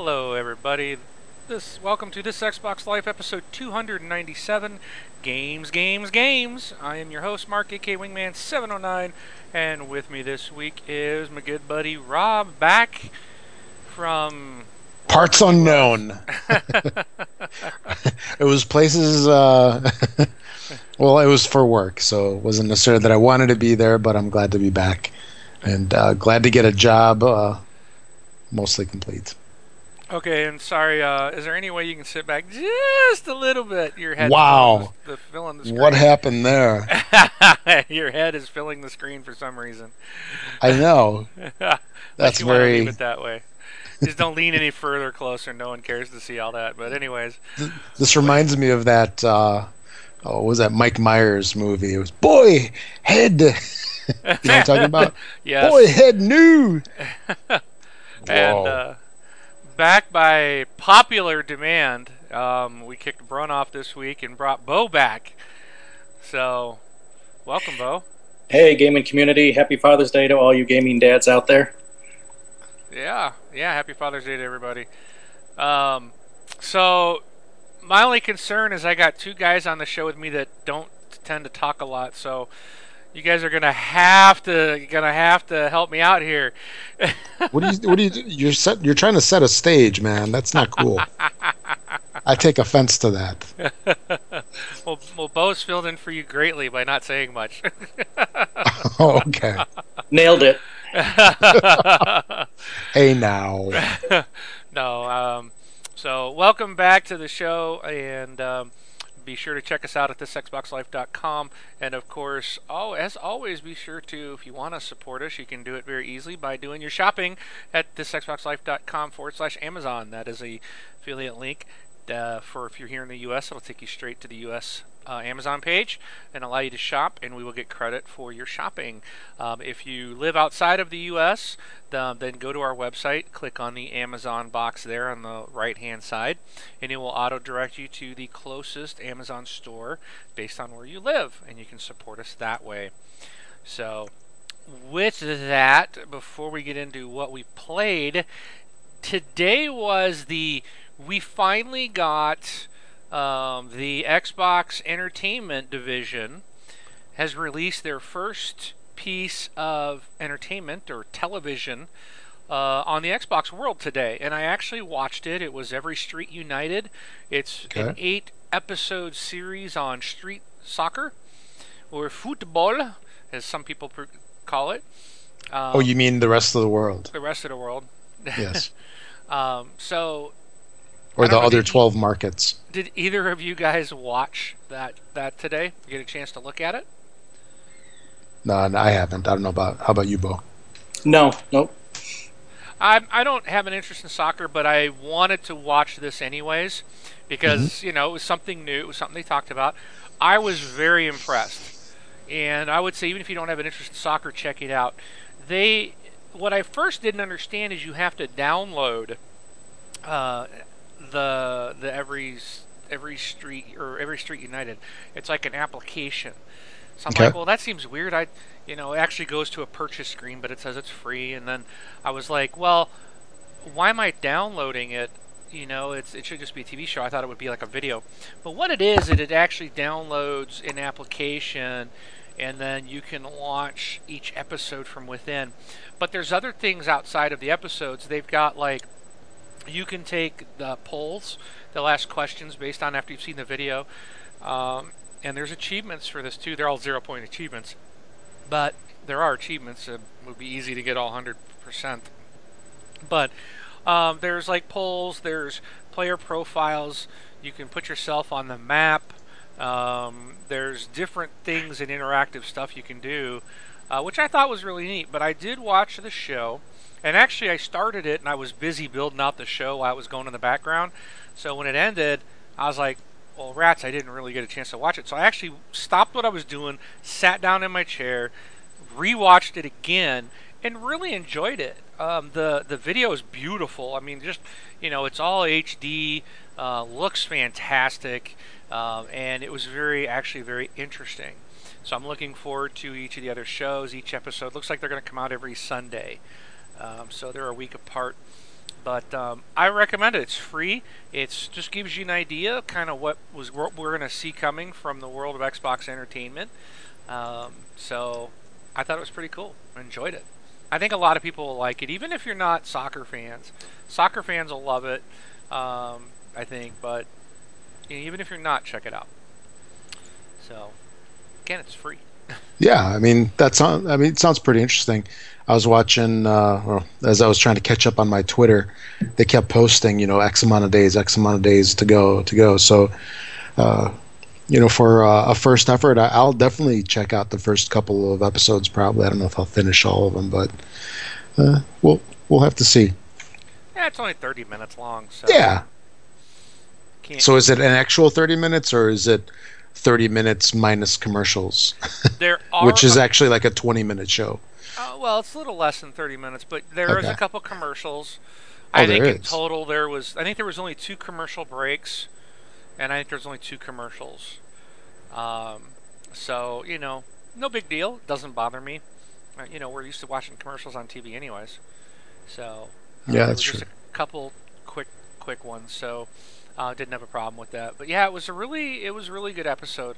Hello, everybody. This welcome to this Xbox Life episode 297, Games, Games, Games. I am your host, Mark, aka Wingman 709, and with me this week is my good buddy Rob, back from Parts unknown. it was places. Uh, well, it was for work, so it wasn't necessarily that I wanted to be there, but I'm glad to be back and uh, glad to get a job uh, mostly complete. Okay, and sorry. Uh, is there any way you can sit back just a little bit? Your head. Wow. The, filling the screen. What happened there? Your head is filling the screen for some reason. I know. That's very. Leave it that way. Just don't lean any further closer. No one cares to see all that. But anyways, This reminds me of that. Uh, oh, what was that Mike Myers movie? It was Boy Head. you know what I'm talking about? yes. Boy Head New. And uh, back by popular demand, um, we kicked Brun off this week and brought Beau back. So, welcome, Beau. Hey, gaming community. Happy Father's Day to all you gaming dads out there. Yeah, yeah. Happy Father's Day to everybody. Um, so, my only concern is I got two guys on the show with me that don't tend to talk a lot. So, you guys are gonna have to gonna have to help me out here. What do you? What do you? You're set. You're trying to set a stage, man. That's not cool. I take offense to that. well, well, Beau's filled in for you greatly by not saying much. Oh, okay. Nailed it. Hey now. no. Um, so, welcome back to the show, and um, be sure to check us out at thisxboxlife.com. And of course, oh, as always, be sure to, if you want to support us, you can do it very easily by doing your shopping at thisxboxlife.com forward slash Amazon. That is a affiliate link. Uh, for if you're here in the U.S., it'll take you straight to the U.S. Uh, Amazon page and allow you to shop, and we will get credit for your shopping. Um, if you live outside of the U.S., the, then go to our website, click on the Amazon box there on the right hand side, and it will auto direct you to the closest Amazon store based on where you live, and you can support us that way. So, with that, before we get into what we played, today was the we finally got um, the Xbox Entertainment Division has released their first piece of entertainment or television uh, on the Xbox World today, and I actually watched it. It was Every Street United. It's an eight episode series on street soccer or football, as some people pr- call it. Um, Oh, you mean the rest of the world? the rest of the world. Yes. Um, so, Or the know, other did 12 markets? did either of you guys watch that that today? Get a chance to look at it? No, no, I haven't. I don't know about. How about you, Beau? No, nope. I I don't have an interest in soccer, but I wanted to watch this anyways because you know it was something new. It was something they talked about. I was very impressed, and I would say even if you don't have an interest in soccer, check it out. They what I first didn't understand is you have to download uh, the the every every street or every street united. It's like an application. So I'm Okay. like, well, that seems weird. I, you know, it actually goes to a purchase screen, but it says it's free. And then I was like, well, why am I downloading it? You know, it's it should just be a TV show. I thought it would be like a video, but what it is, it it actually downloads an application, and then you can launch each episode from within. But there's other things outside of the episodes. They've got like you can take the polls, they'll ask questions based on after you've seen the video. Um, and there's achievements for this too. They're all zero point achievements, but there are achievements. It would be easy to get all 100%. But um, there's like polls, there's player profiles. You can put yourself on the map. Um, there's different things and interactive stuff you can do, uh, which I thought was really neat. But I did watch the show, and actually I started it and I was busy building out the show while it was going in the background. So when it ended, I was like, well, rats, I didn't really get a chance to watch it. So I actually stopped what I was doing, sat down in my chair, rewatched it again, and really enjoyed it. Um, the the video is beautiful. I mean, just you know, it's all HD, uh, looks fantastic, um, and it was very actually very interesting. So I'm looking forward to each of the other shows. Each episode looks like they're going to come out every Sunday, um, so they're a week apart. But um, I recommend it. It's free. It just gives you an idea, kind of what was what we're going to see coming from the world of Xbox entertainment. Um, so I thought it was pretty cool. I enjoyed it. I think a lot of people will like it, even if you're not soccer fans. Soccer fans will love it. Um, I think, but even if you're not, check it out. So again, it's free. Yeah, I mean that sounds. I mean, it sounds pretty interesting. I was watching, uh, well, as I was trying to catch up on my Twitter, they kept posting, you know, X amount of days, X amount of days to go, to go. So, uh, you know, for uh, a first effort, I, will definitely check out the first couple of episodes. Probably, I don't know if I'll finish all of them, but uh, we'll we'll have to see. Yeah, it's only thirty minutes long. So yeah. So is it an actual thirty minutes, or is it 30 minutes minus commercials. There are which is actually like a 20 minute show. Uh, well, it's a little less than 30 minutes, but there okay. is a couple commercials. Oh, I think in total there was I think there was only two commercial breaks and I think there's only two commercials. Um, so, you know, no big deal. It doesn't bother me. Uh, you know, we're used to watching commercials on TV anyways. So, uh, yeah, that's true. Just a couple quick quick ones. So, uh, didn't have a problem with that. But yeah, it was a really it was a really good episode.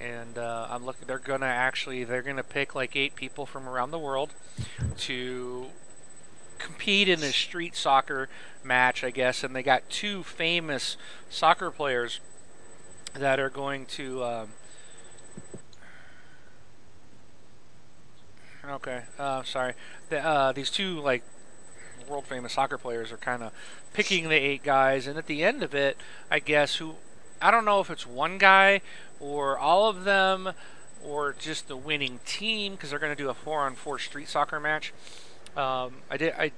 And uh, I'm looking. They're gonna actually they're gonna pick like eight people from around the world to compete in a street soccer match, I guess. And they got two famous soccer players that are going to. Um, okay, uh, sorry. The, uh, these two like world famous soccer players are kind of picking the eight guys, and at the end of it, I guess who I don't know if it's one guy or all of them or just the winning team because they're going to do a four-on-four street soccer match. Um, I did I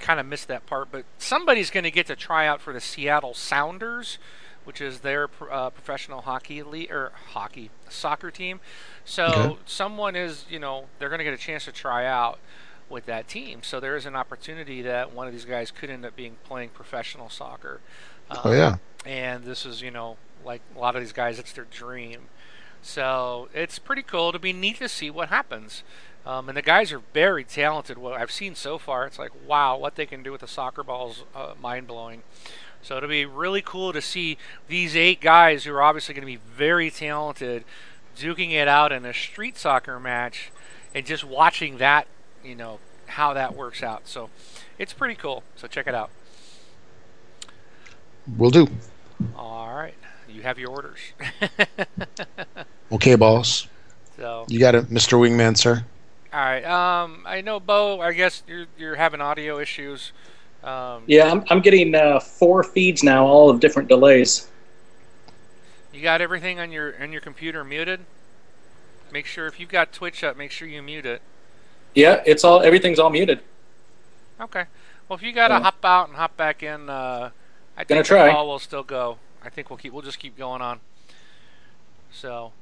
kind of missed that part, but somebody's going to get to try out for the Seattle Sounders, which is their uh, professional hockey league or hockey soccer team. So okay. someone is, you know, they're going to get a chance to try out with that team. So there is an opportunity that one of these guys could end up being playing professional soccer. Um, oh yeah. And this is, you know, like a lot of these guys, it's their dream. So it's pretty cool to be neat to see what happens. Um, and the guys are very talented. What I've seen so far, it's like wow, what they can do with the soccer balls, uh, mind blowing. So it'll be really cool to see these eight guys who are obviously going to be very talented, duking it out in a street soccer match, and just watching that you know how that works out. So it's pretty cool. So check it out. Will do. All right, you have your orders. okay, boss. So you got it, Mr. Wingman, sir. All right. Um, I know, Beau. I guess you're you're having audio issues. Um, yeah, I'm I'm getting uh, four feeds now, all of different delays. You got everything on your on your computer muted. Make sure if you've got Twitch up, make sure you mute it. Yeah, it's all everything's all muted. Okay. Well, if you got to uh, hop out and hop back in, uh, I think the try. call will still go. I think we'll keep. We'll just keep going on. So,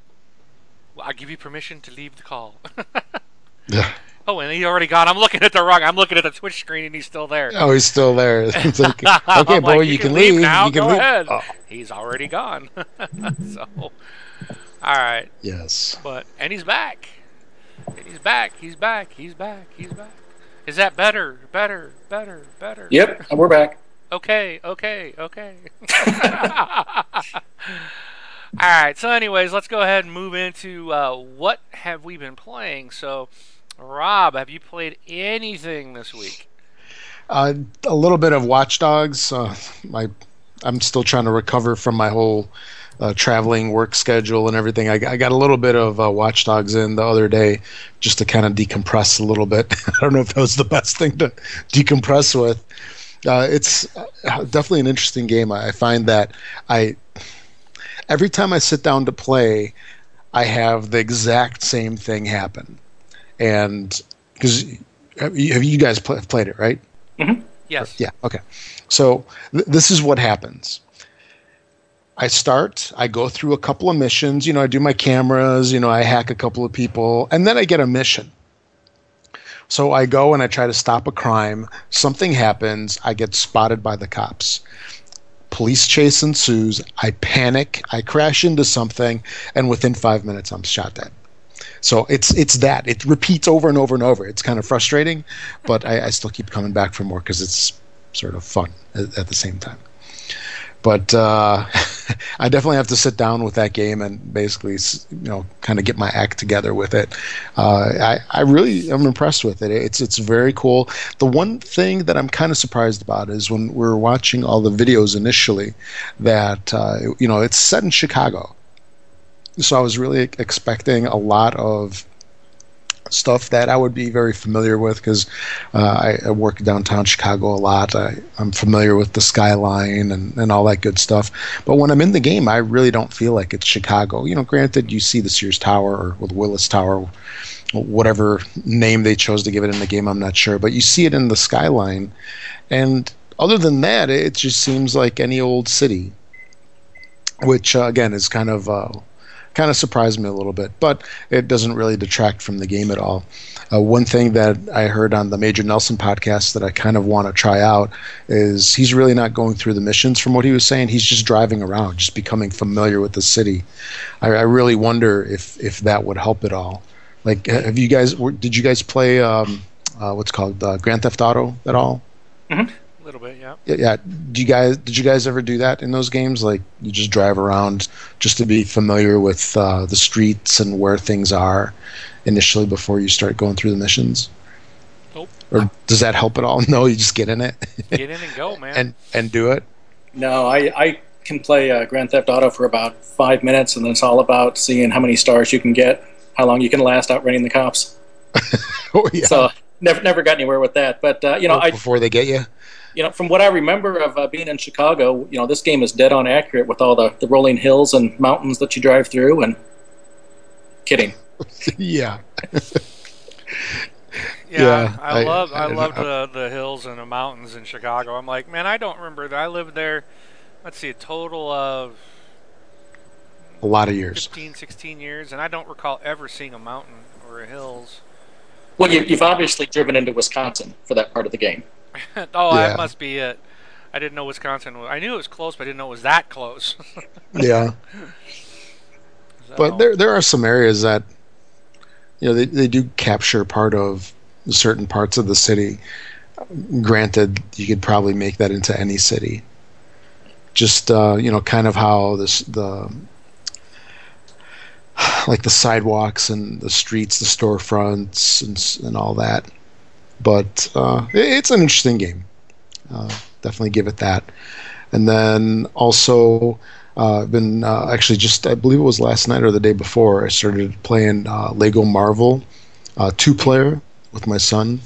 well, I give you permission to leave the call. yeah. Oh, and he already gone. I'm looking at the wrong. I'm looking at the Twitch screen, and he's still there. Oh, he's still there. It's like, okay, boy, like, you, you, can, leave, leave now. You can Go leave. ahead. Oh. He's already gone. so, all right. Yes. But and he's back. He's back. He's back. He's back. He's back. Is that better? Better. Better. Better. Yep, we're back. Okay. Okay. Okay. All right. So, anyways, let's go ahead and move into uh, what have we been playing. So, Rob, have you played anything this week? Uh, a little bit of Watch Dogs. Uh, my, I'm still trying to recover from my whole uh, traveling work schedule and everything. I, I, got a little bit of uh, Watch Dogs in the other day just to kind of decompress a little bit. I don't know if that was the best thing to decompress with. Uh, it's uh, definitely an interesting game. I find that I every time I sit down to play, I have the exact same thing happen, and because have you guys play, played it right? Mm-hmm. Yes. Yeah. Okay. So th- this is what happens. I start, I go through a couple of missions, you know, I do my cameras, you know, I hack a couple of people, and then I get a mission. So I go and I try to stop a crime. Something happens. I get spotted by the cops. Police chase ensues. I panic. I crash into something, and within five minutes, I'm shot dead. So it's it's that it repeats over and over and over. It's kind of frustrating, but I, I still keep coming back for more because it's sort of fun at, at the same time. But uh, I definitely have to sit down with that game and basically, you know, kind of get my act together with it. Uh, I, I really am impressed with it. It's it's very cool. The one thing that I'm kind of surprised about is when we are watching all the videos initially, that uh, you know it's set in Chicago, so I was really expecting a lot of stuff that I would be very familiar with because uh, I, I, work downtown Chicago a lot. I, am familiar with the skyline and, and all that good stuff. But when I'm in the game, I really don't feel like it's Chicago. You know, granted, you see the Sears Tower or the Willis Tower, whatever name they chose to give it in the game, I'm not sure. But you see it in the skyline. And other than that, it just seems like any old city, which, uh, again, is kind of. Uh, kind of surprised me a little bit, but it doesn't really detract from the game at all. Uh, one thing that I heard on the Major Nelson podcast that I kind of want to try out is he's really not going through the missions from what he was saying. He's just driving around, just becoming familiar with the city. I, I really wonder if if that would help at all. Like, have you guys? Did you guys play um, uh, what's called uh, Grand Theft Auto at all? Mm-hmm little bit, yeah. Yeah. Yeah. Do you guys did you guys ever do that in those games? Like you just drive around just to be familiar with uh, the streets and where things are initially before you start going through the missions. Nope. Or does that help at all? No, you just get in it. get in and go, man. and and do it. No, I I can play uh, Grand Theft Auto for about five minutes, and then it's all about seeing how many stars you can get, how long you can last outrunning the cops. oh yeah. So never never got anywhere with that. But uh, you know, I, before they get you you know, from what I remember of uh, being in Chicago, you know, this game is dead on accurate with all the, the rolling hills and mountains that you drive through. And kidding. yeah. yeah. yeah, I, I love I, I love the the hills and the mountains in Chicago. I'm like, man, I don't remember that. I lived there. Let's see, a total of a lot of years 15 16 years and i don't recall ever seeing a mountain or a hills well you, have obviously driven into wisconsin for that part of the game oh, yeah. that must be it. I didn't know Wisconsin was. I knew it was close, but I didn't know it was that close. yeah. But there there are some areas that you know they, they do capture part of certain parts of the city. Granted, you could probably make that into any city. Just uh, you know, kind of how this the like the sidewalks and the streets, the storefronts, and and all that but uh, it's an interesting game. Uh, definitely give it that. And then also, uh, been uh, actually just I believe it was last night or the day before I started playing uh, Lego Marvel uh, two player with my son.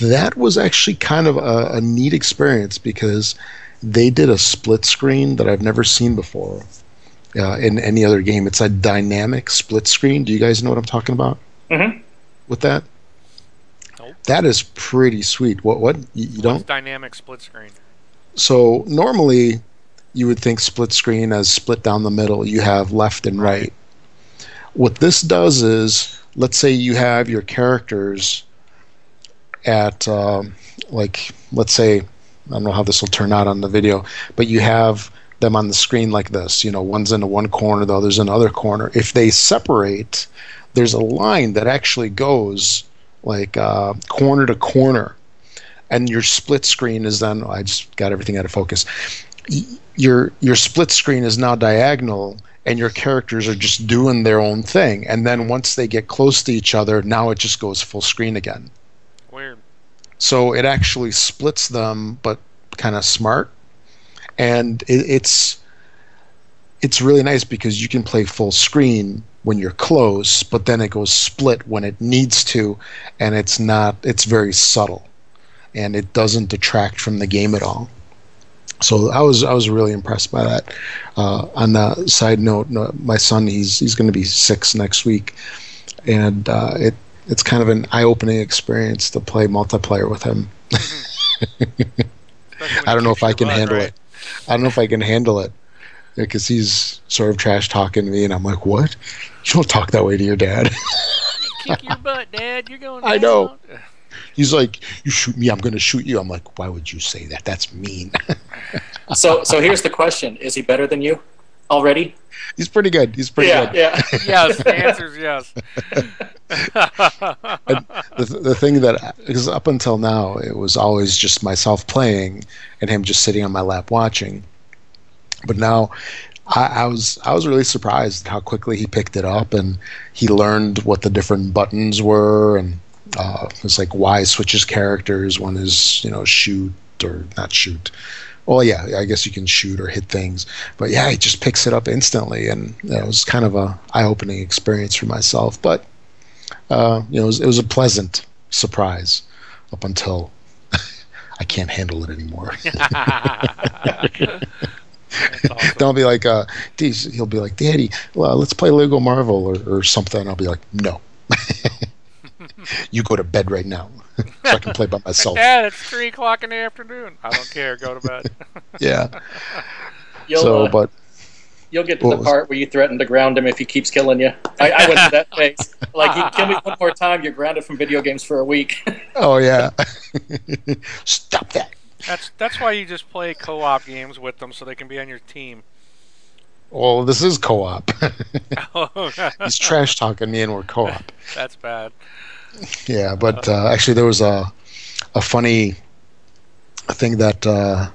That was actually kind of a, a neat experience because they did a split screen that I've never seen before uh, in any other game. It's a dynamic split screen. Do you guys know what I'm talking about? Mm-hmm. With that? That is pretty sweet. What what you, you don't dynamic split screen. So normally you would think split screen as split down the middle. You have left and right. What this does is, let's say you have your characters at um, like let's say I don't know how this will turn out on the video, but you have them on the screen like this. You know, one's in one corner, the other's in another corner. If they separate, there's a line that actually goes like uh, corner to corner, and your split screen is then. I just got everything out of focus. Your your split screen is now diagonal, and your characters are just doing their own thing. And then once they get close to each other, now it just goes full screen again. Weird. So it actually splits them, but kind of smart, and it, it's it's really nice because you can play full screen when you're close, but then it goes split when it needs to, and it's not. It's very subtle, and it doesn't detract from the game at all. So I was I was really impressed by that. Uh, on the side note, my son he's he's going to be six next week, and uh, it it's kind of an eye opening experience to play multiplayer with him. I don't know if I can handle right? it. I don't know if I can handle it because he's sort of trash talking me, and I'm like, "What? You don't talk that way to your dad." Kick your butt, Dad. You're going. I know. He's like, "You shoot me, I'm going to shoot you." I'm like, "Why would you say that? That's mean." so, so here's the question: Is he better than you already? He's pretty good. He's pretty yeah, good. Yeah. yes. The answer is yes. the, the thing that because up until now it was always just myself playing and him just sitting on my lap watching. But now I, I, was I was really surprised how quickly he picked it up and he learned what the different buttons were and uh, it's like why switches characters. One is you know shoot or not shoot. Well, yeah, I guess you can shoot or hit things, but yeah, he just picks it up instantly, and you know, it was kind of a eye-opening experience for myself. But uh, you know, it was, it was a pleasant surprise up until I can't handle it anymore. awesome. Don't be like, uh, he'll be like, Daddy, well, let's play Lego Marvel or, or something. I'll be like, no. you go to bed right now so I can play by myself. Dad, it's three o'clock in the afternoon. I don't care. Go to bed. yeah. You'll, so, uh, but you'll get to the part where you threaten to ground him if he keeps killing you. I, I went to that phase. Like, you kill me one more time, you're grounded from video games for a week. oh yeah. Stop that. That's that's why you just play co-op games with them so they can be on your team. Well, this is co-op. He's trash talking me, and we're co-op. That's bad. Yeah, but uh, actually, there was a a funny thing that uh,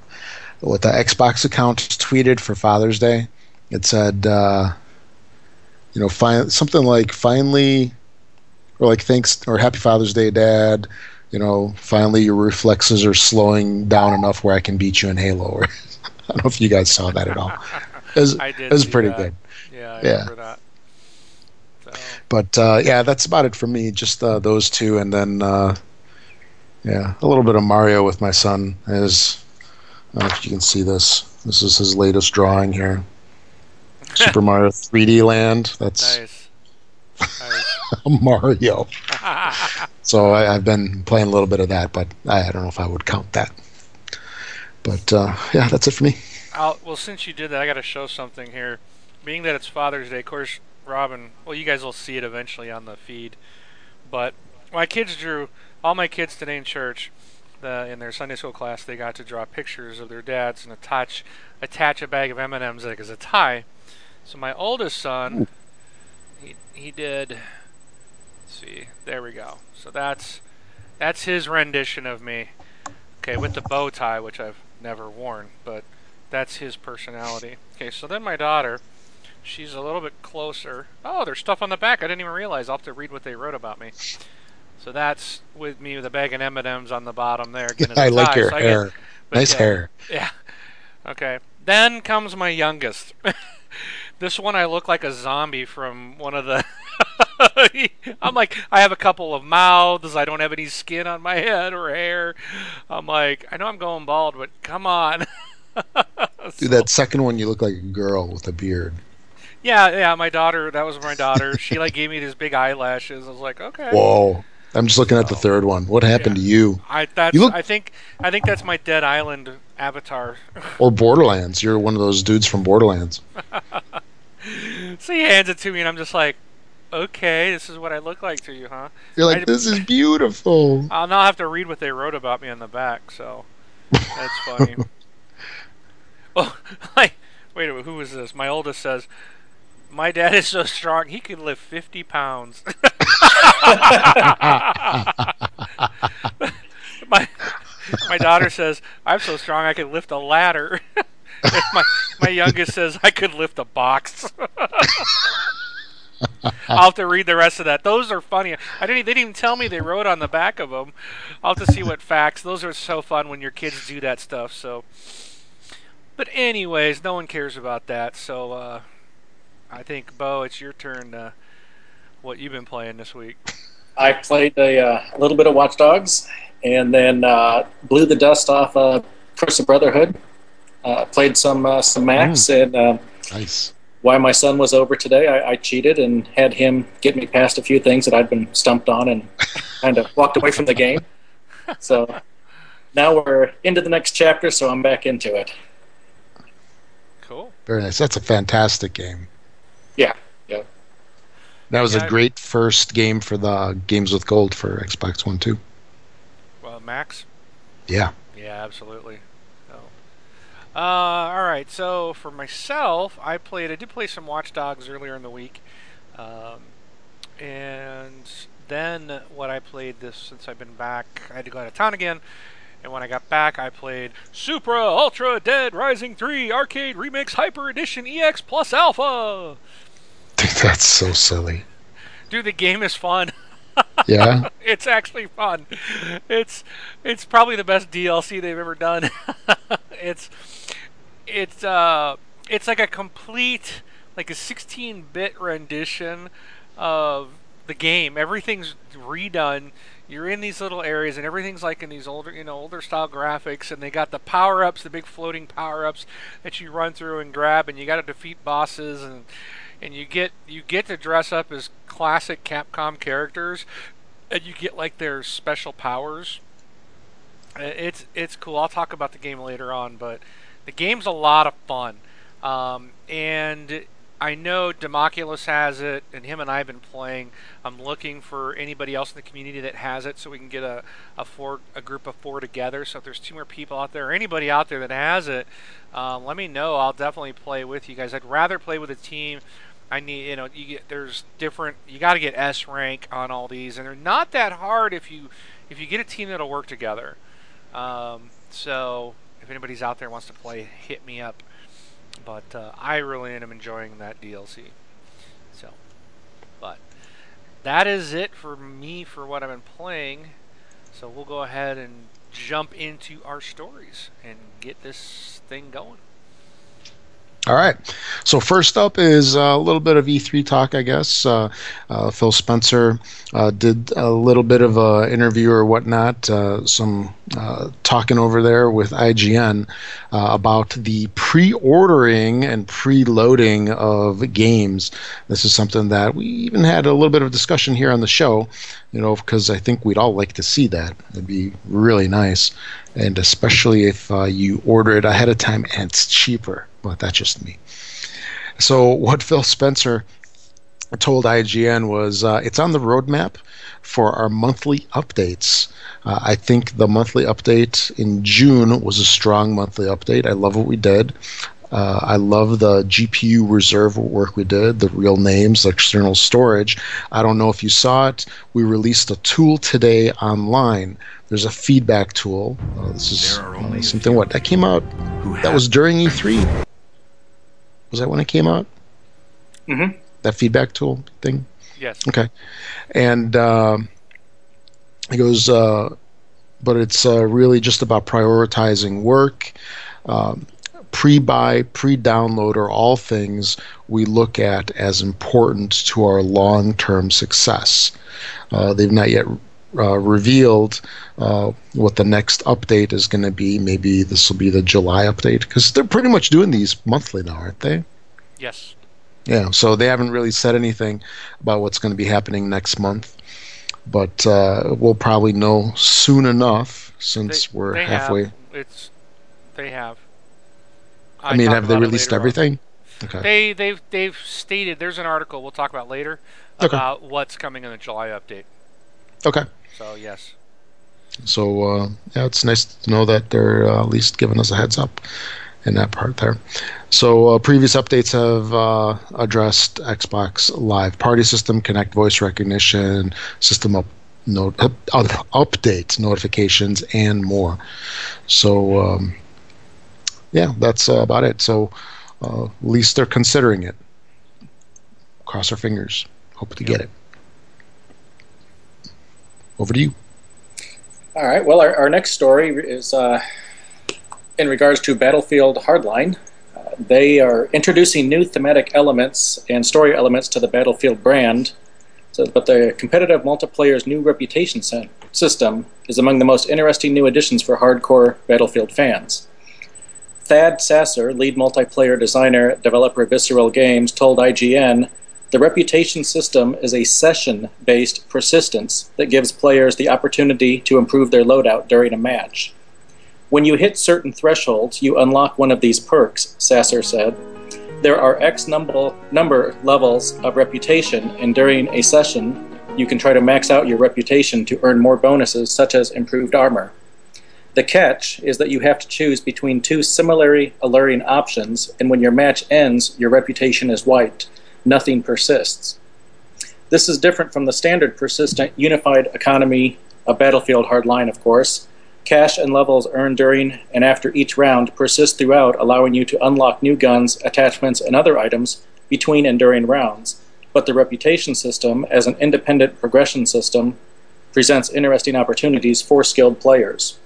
what the Xbox account tweeted for Father's Day. It said, uh, you know, fi- something like "finally," or like "thanks" or "Happy Father's Day, Dad." You know, finally your reflexes are slowing down enough where I can beat you in Halo. I don't know if you guys saw that at all. It was, I did it was pretty that. good. Yeah, I yeah. remember that. But uh, yeah, that's about it for me. Just uh, those two, and then uh, yeah, a little bit of Mario with my son. As I don't know if you can see this. This is his latest drawing here. Super Mario 3D Land. That's nice. nice. Mario. so I, have been playing a little bit of that, but I, I don't know if I would count that. But uh, yeah, that's it for me. I'll, well, since you did that, I got to show something here. Being that it's Father's Day, of course, Robin. Well, you guys will see it eventually on the feed. But my kids drew all my kids today in church. The, in their Sunday school class, they got to draw pictures of their dads and attach attach a bag of M and M's like as a tie. So my oldest son, he he did. See, there we go. So that's that's his rendition of me. Okay, with the bow tie, which I've never worn, but that's his personality. Okay, so then my daughter She's a little bit closer. Oh, there's stuff on the back. I didn't even realize. I'll have to read what they wrote about me. So that's with me with a bag of M&Ms on the bottom there. I like your so hair. Get, nice yeah, hair. Yeah. Okay. Then comes my youngest. this one I look like a zombie from one of the. I'm like, I have a couple of mouths. I don't have any skin on my head or hair. I'm like, I know I'm going bald, but come on. Dude, that second one, you look like a girl with a beard. Yeah, yeah, my daughter. That was my daughter. she like gave me these big eyelashes. I was like, okay. Whoa. I'm just looking so, at the third one. What happened yeah. to you? I that's you look, I think I think that's my Dead Island avatar. or Borderlands. You're one of those dudes from Borderlands. so he hands it to me, and I'm just like, okay, this is what I look like to you, huh? You're like, this is beautiful. I'll now have to read what they wrote about me on the back. So that's funny. oh, like, wait a minute, who is this? My oldest says, my dad is so strong he can lift 50 pounds. my my daughter says I'm so strong I can lift a ladder. my my youngest says I could lift a box. I'll have to read the rest of that. Those are funny. I didn't. They didn't even tell me they wrote on the back of them. I'll have to see what facts. Those are so fun when your kids do that stuff. So, but anyways, no one cares about that. So uh, I think Beau, it's your turn. Uh, what you've been playing this week? I played a, uh, little bit of Watch Dogs, and then uh, blew the dust off uh, Curse of Brotherhood. Uh, played some uh, some Max, mm. and uh, nice. While my son was over today, I, I, cheated and had him get me past a few things that I'd been stumped on, and kind of walked away from the game. So now we're into the next chapter, so I'm back into it. Cool. Very nice. That's a fantastic game. Yeah, yeah. That was yeah, a great first game for the Games with Gold for Xbox One too. Well, Max. Yeah. Yeah, absolutely. Uh, all right. So for myself, I played. I did play some Watch Dogs earlier in the week, um, and then what I played this since I've been back, I had to go out of town again. And when I got back, I played Super Ultra Dead Rising 3 Arcade Remix Hyper Edition EX Plus Alpha. Dude, That's so silly. Dude, the game is fun. Yeah. it's actually fun. It's it's probably the best DLC they've ever done. it's it's uh it's like a complete like a 16-bit rendition of the game. Everything's redone. You're in these little areas, and everything's like in these older, you know, older style graphics. And they got the power ups, the big floating power ups that you run through and grab, and you got to defeat bosses, and and you get you get to dress up as classic Capcom characters, and you get like their special powers. It's it's cool. I'll talk about the game later on, but the game's a lot of fun. Um, and I know Democulus has it, and him and I have been playing. I'm looking for anybody else in the community that has it, so we can get a a four a group of four together. So if there's two more people out there, or anybody out there that has it, um, let me know. I'll definitely play with you guys. I'd rather play with a team. I need you know you get there's different. You got to get S rank on all these, and they're not that hard if you if you get a team that'll work together. Um, so if anybody's out there wants to play, hit me up. But uh, I really am enjoying that DLC. So, but that is it for me for what I've been playing. So we'll go ahead and jump into our stories and get this thing going. All right. So first up is a little bit of E3 talk, I guess. Uh, uh, Phil Spencer uh, did a little bit of an interview or whatnot, uh, some uh, talking over there with IGN uh, about the pre-ordering and pre-loading of games. This is something that we even had a little bit of discussion here on the show, you know, because I think we'd all like to see that. It'd be really nice, and especially if you order it ahead of time and it's cheaper. But that's just me. So what Phil Spencer told IGN was uh, it's on the roadmap for our monthly updates. Uh, I think the monthly update in June was a strong monthly update. I love what we did. Uh, I love the GPU reserve work we did, the real names, the external storage. I don't know if you saw it. We released a tool today online. There's a feedback tool. Uh, this is uh, something what that came out. That was during E3. Was that when it came out? Mm-hmm. That feedback tool thing. Yes. Okay. And uh, he goes, uh, but it's uh, really just about prioritizing work. Um, pre-buy, pre-download are all things we look at as important to our long-term success. Uh, they've not yet uh, revealed uh, what the next update is going to be. Maybe this will be the July update because they're pretty much doing these monthly now, aren't they? Yes. Yeah. So they haven't really said anything about what's going to be happening next month, but uh, we'll probably know soon enough since They- we're they halfway. Have, it's they have. I, mean, have they released on. everything? Okay. They they've they've stated there's an article we'll talk about later Okay. about what's coming in the July update. Okay. So yes. So uh, yeah, it's nice to know that they're uh, at least giving us a heads up in that part there. So uh, previous updates have uh, addressed Xbox Live Party System, Kinect Voice Recognition, System up, note, up, up, update notifications, and more. So um, yeah, that's uh, about it. So uh, at least they're considering it. Cross our fingers. Hope to get it. Over to you. All right. Well, our, our next story is uh, in regards to Battlefield Hardline. Uh, they are introducing new thematic elements and story elements to the Battlefield brand. So, but the competitive multiplayer's new reputation system is among the most interesting new additions for hardcore Battlefield fans. Thad Sasser, lead multiplayer designer at developer Visceral Games, told IGN the reputation system is a session based persistence that gives players the opportunity to improve their loadout during a match. When you hit certain thresholds, you unlock one of these perks, Sasser said. There are X number, number levels of reputation, and during a session, you can try to max out your reputation to earn more bonuses, such as improved armor. The catch is that you have to choose between two similarly alluring options, and when your match ends, your reputation is wiped. Nothing persists. This is different from the standard persistent unified economy of Battlefield Hardline, of course. Cash and levels earned during and after each round persist throughout, allowing you to unlock new guns, attachments, and other items between and during rounds. But the reputation system, as an independent progression system, presents interesting opportunities for skilled players.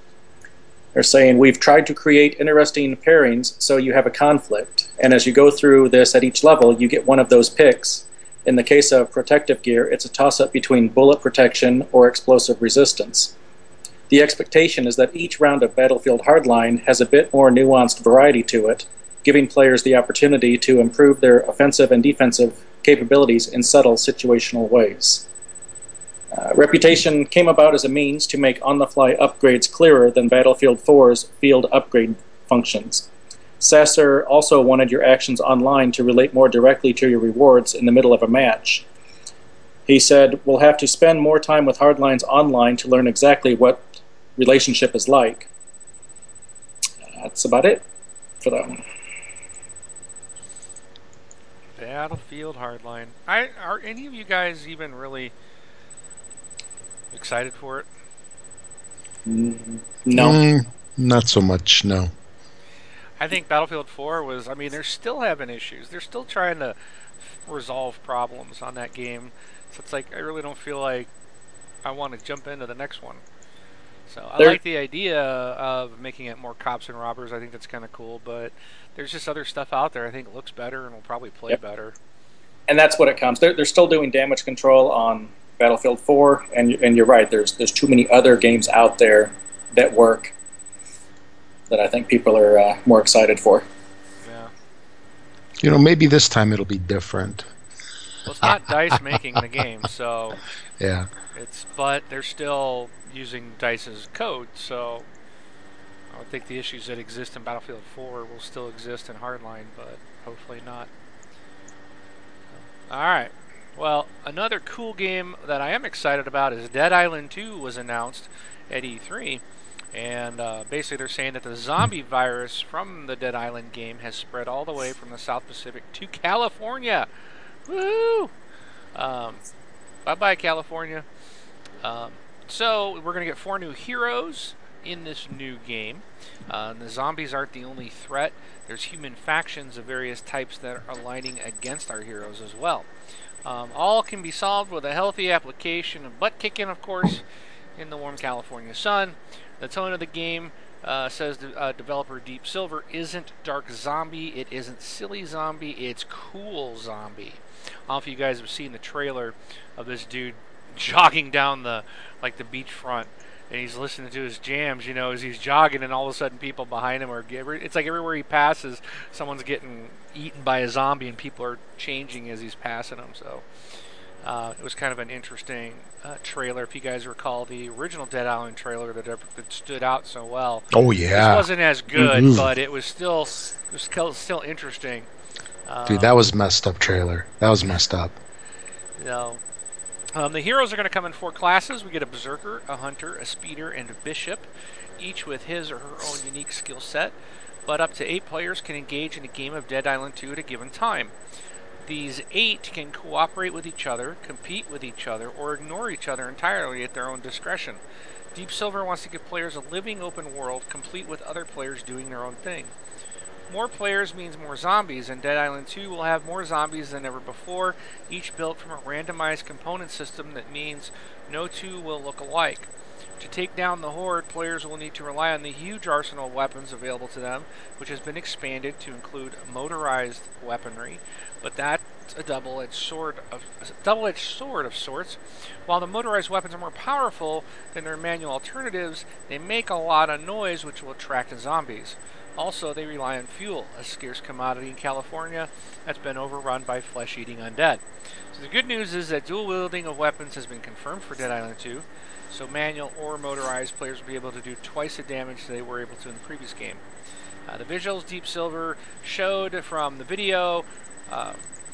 They're saying we've tried to create interesting pairings so you have a conflict, and as you go through this at each level, you get one of those picks. In the case of protective gear, it's a toss up between bullet protection or explosive resistance. The expectation is that each round of Battlefield Hardline has a bit more nuanced variety to it, giving players the opportunity to improve their offensive and defensive capabilities in subtle situational ways. Uh, Reputation came about as a means to make on the fly upgrades clearer than Battlefield 4's field upgrade functions. Sasser also wanted your actions online to relate more directly to your rewards in the middle of a match. He said, We'll have to spend more time with Hardlines online to learn exactly what relationship is like. That's about it for that one. Battlefield Hardline. I are any of you guys even really excited for it? Mm, no. Mm, not so much, no. I think Battlefield 4 was. I mean, they're still having issues. They're still trying to resolve problems on that game. So it's like I really don't feel like I want to jump into the next one. So I There- like the idea of making it more cops and robbers. I think that's kind of cool. But there's just other stuff out there I think looks better and will probably play Yep. better. and that's what it comes. They're, they're still doing damage control on Battlefield 4, and and you're right. There's there's too many other games out there that work that I think people are uh, more excited for. Yeah. You know, maybe this time it'll be different. Well, it's not Dice making the game, so Yeah. it's but they're still using Dice's code, so I would think the issues that exist in Battlefield 4 will still exist in Hardline, but hopefully not. All right. Well, another cool game that I am excited about is Dead Island 2 was announced at E3. And uh, basically, they're saying that the zombie virus from the Dead Island game has spread all the way from the South Pacific to California. Woo! Um, bye bye, California. Um, so, we're going to get four new heroes in this new game. Uh, the zombies aren't the only threat, there's human factions of various types that are aligning against our heroes as well. Um, all can be solved with a healthy application of butt kicking, of course, in the warm California sun. The tone of the game uh, says the uh, developer Deep Silver isn't dark zombie, it isn't silly zombie, it's cool zombie. I don't know if you guys have seen the trailer of this dude jogging down the like the beachfront and he's listening to his jams, you know, as he's jogging, and all of a sudden people behind him are. It's like everywhere he passes, someone's getting eaten by a zombie, and people are changing as he's passing them. So uh, it was kind of an interesting uh, trailer. If you guys recall the original Dead Island trailer that, ever, that stood out so well, Oh this yeah, wasn't as good, Mhm. but it was still it was still, still interesting. dude, that was messed up trailer. That was messed up. No. Um, the heroes are going to come in four classes. We get a berserker, a hunter, a speeder, and a bishop, each with his or her own unique skill set. But up to eight players can engage in a game of Dead Island 2 at a given time. These eight can cooperate with each other, compete with each other, or ignore each other entirely at their own discretion. Deep Silver wants to give players a living open world, complete with other players doing their own thing. More players means more zombies, and Dead Island 2 will have more zombies than ever before, each built from a randomized component system that means no two will look alike. To take down the Horde, players will need to rely on the huge arsenal of weapons available to them, which has been expanded to include motorized weaponry, but that's a double-edged sword of double-edged sword of sorts. While the motorized weapons are more powerful than their manual alternatives, they make a lot of noise, which will attract the zombies. Also, they rely on fuel, a scarce commodity in California that's been overrun by flesh eating undead. So, the good news is that dual wielding of weapons has been confirmed for Dead Island 2, so manual or motorized players will be able to do twice the damage they were able to in the previous game. Uh, the visuals Deep Silver showed from the video, uh,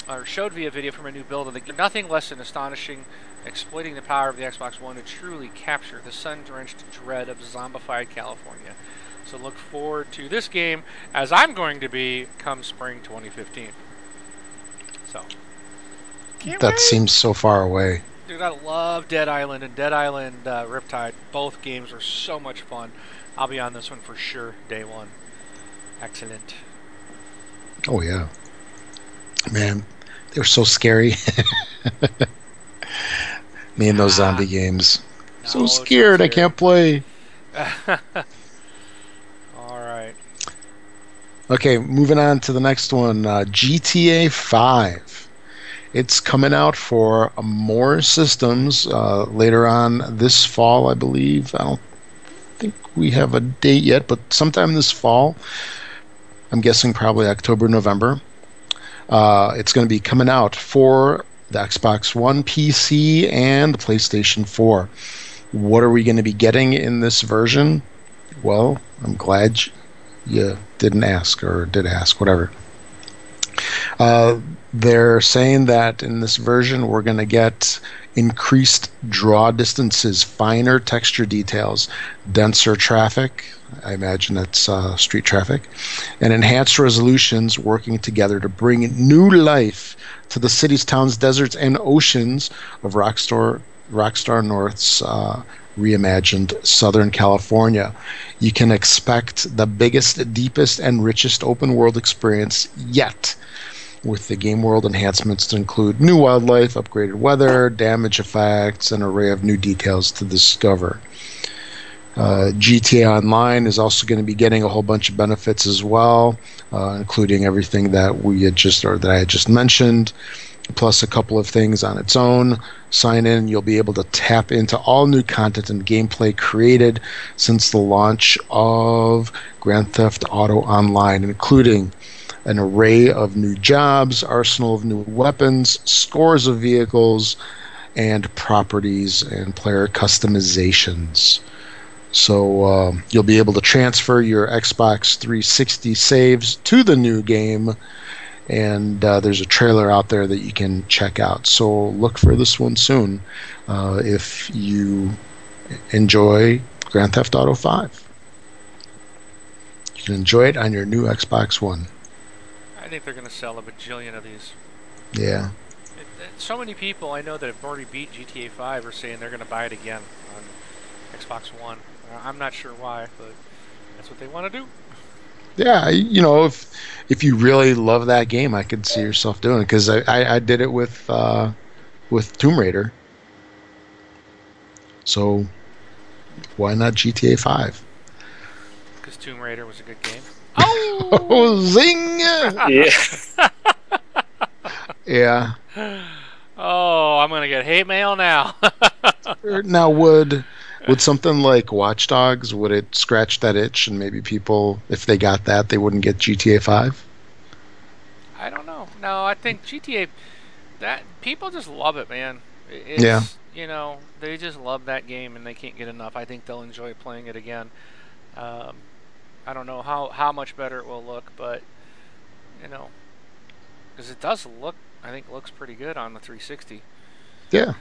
or showed via video from a new build of the game, nothing less than astonishing, exploiting the power of the Xbox One to truly capture the sun drenched dread of zombified California. So look forward to this game as I'm going to be come spring 2015. So that seems so far away. Dude, I love Dead Island and Dead Island uh, Riptide. Both games are so much fun. I'll be on this one for sure, day one. Excellent. Oh yeah, man, they were so scary. Me and those ah, zombie games. No, so scared, I can't play. All right. Okay, moving on to the next one. Uh, GTA 5. It's coming out for more systems uh, later on this fall, I believe. I don't think we have a date yet, but sometime this fall. I'm guessing probably October, November. Uh, it's going to be coming out for the Xbox One, PC, and the PlayStation 4. What are we going to be getting in this version? Well, I'm glad you didn't ask or did ask, whatever. Uh, they're saying that in this version we're going to get increased draw distances, finer texture details, denser traffic. I imagine that's uh, street traffic, and enhanced resolutions working together to bring new life to the cities, towns, deserts, and oceans of Rockstar Rockstar North's uh, reimagined Southern California. You can expect the biggest, deepest, and richest open world experience yet. With the game world enhancements to include new wildlife, upgraded weather, damage effects, and an array of new details to discover. Uh, GTA Online is also going to be getting a whole bunch of benefits as well, uh, including everything that we had just or that I had just mentioned plus a couple of things on its own. Sign in, you'll be able to tap into all new content and gameplay created since the launch of Grand Theft Auto Online, including an array of new jobs, arsenal of new weapons, scores of vehicles, and properties and player customizations. So uh, you'll be able to transfer your Xbox 360 saves to the new game and uh, there's a trailer out there that you can check out. So look for this one soon uh, if you enjoy Grand Theft Auto 5. You can enjoy it on your new Xbox One. I think they're going to sell a bajillion of these. Yeah. It, it, so many people I know that have already beat GTA 5 are saying they're going to buy it again on Xbox One. I'm not sure why, but that's what they want to do yeah, you know, if if you really love that game, I could see yourself doing it because I, I, I, did it with uh, with Tomb Raider. So why not GTA Five? Because Tomb Raider was a good game. Oh, zing! yeah. yeah. Oh, I'm gonna get hate mail now. now would would something like Watch Dogs would it scratch that itch and maybe people if they got that they wouldn't get GTA 5? I don't know. No, I think GTA that people just love it, man. It's, yeah. You know, they just love that game and they can't get enough. I think they'll enjoy playing it again. Um, I don't know how how much better it will look, but you know, because it does look, I think, looks pretty good on the 360. Yeah.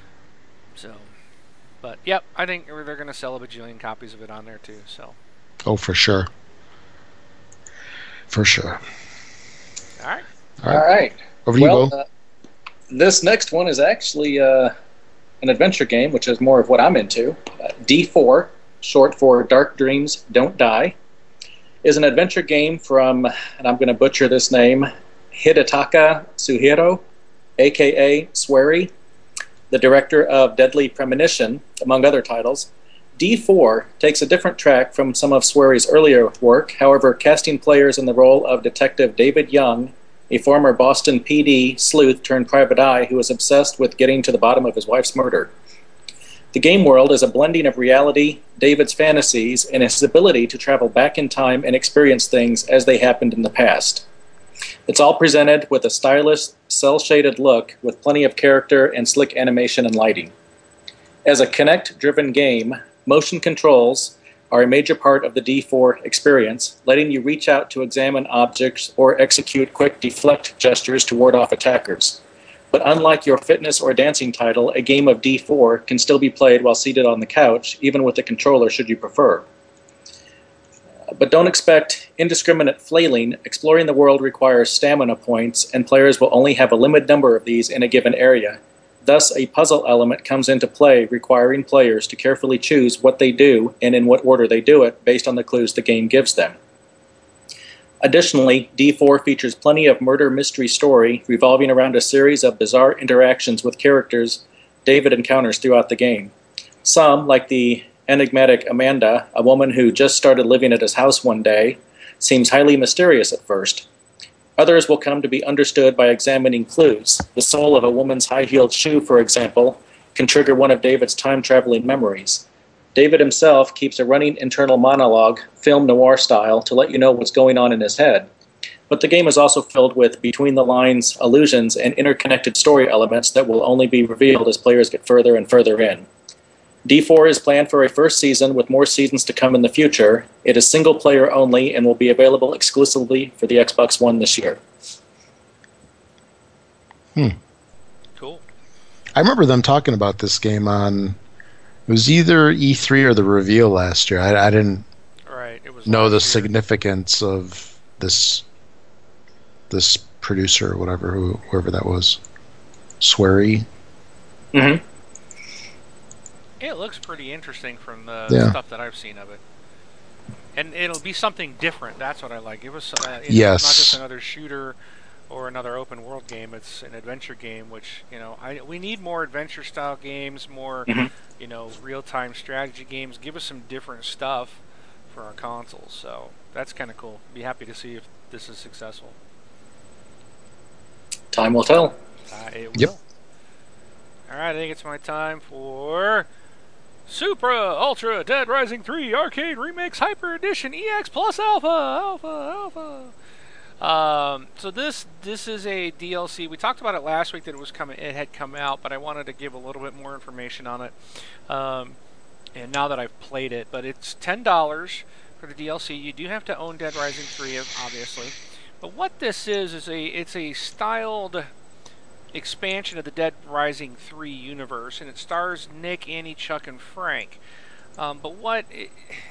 So but yep, I think they're going to sell a bajillion copies of it on there too. So. Oh, for sure. For sure. All right. All right. All right. Over well, you, Beau. Uh, this next one is actually uh, an adventure game, which is more of what I'm into. Uh, D4, short for Dark Dreams Don't Die, is an adventure game from, and I'm going to butcher this name, Hidetaka Suehiro, aka Swery the director of Deadly Premonition, among other titles. D4 takes a different track from some of Swery's earlier work, however, casting players in the role of Detective David Young, a former Boston PD sleuth turned private eye who is obsessed with getting to the bottom of his wife's murder. The game world is a blending of reality, David's fantasies, and his ability to travel back in time and experience things as they happened in the past. It's all presented with a stylish, cel shaded look with plenty of character and slick animation and lighting. As a Kinect driven game, motion controls are a major part of the D4 experience, letting you reach out to examine objects or execute quick deflect gestures to ward off attackers. But unlike your fitness or dancing title, a game of D4 can still be played while seated on the couch, even with a controller should you prefer. But don't expect indiscriminate flailing. Exploring the world requires stamina points, and players will only have a limited number of these in a given area. Thus, a puzzle element comes into play, requiring players to carefully choose what they do and in what order they do it based on the clues the game gives them. Additionally, D4 features plenty of murder mystery story revolving around a series of bizarre interactions with characters David encounters throughout the game. Some, like the enigmatic Amanda, a woman who just started living at his house one day, seems highly mysterious at first. Others will come to be understood by examining clues. The sole of a woman's high heeled shoe, for example, can trigger one of David's time traveling memories. David himself keeps a running internal monologue, film noir style, to let you know what's going on in his head. But the game is also filled with between the lines allusions and interconnected story elements that will only be revealed as players get further and further in. D4 is planned for a first season with more seasons to come in the future. It is single player only and will be available exclusively for the Xbox One this year. Hmm. Cool. I remember them talking about this game on. It was either E3 or the reveal last year. I, I didn't Right. It was know the year. significance of this this producer or whatever, who, whoever that was. Swery. Mm-hmm. It looks pretty interesting from the Yeah. stuff that I've seen of it. And it'll be something different. That's what I like. It was uh, you Yes. not just another shooter or another open world game. It's an adventure game, which you know I we need more adventure style games, more Mhm. you know real time strategy games. Give us some different stuff for our consoles. So that's kind of cool. Be happy to see if this is successful. Time will tell. Uh, it Yep. will. All right, I think it's my time for Super Ultra Dead Rising 3 Arcade Remix Hyper Edition EX Plus Alpha Alpha Alpha. Um, so this this is a DLC. We talked about it last week that it was coming. It had come out, but I wanted to give a little bit more information on it. Um, and now that I've played it, but it's ten dollars for the DLC. You do have to own Dead Rising 3, obviously. But what this is is a it's a styled expansion of the Dead Rising 3 universe, and it stars Nick, Annie, Chuck, and Frank. Um, but what,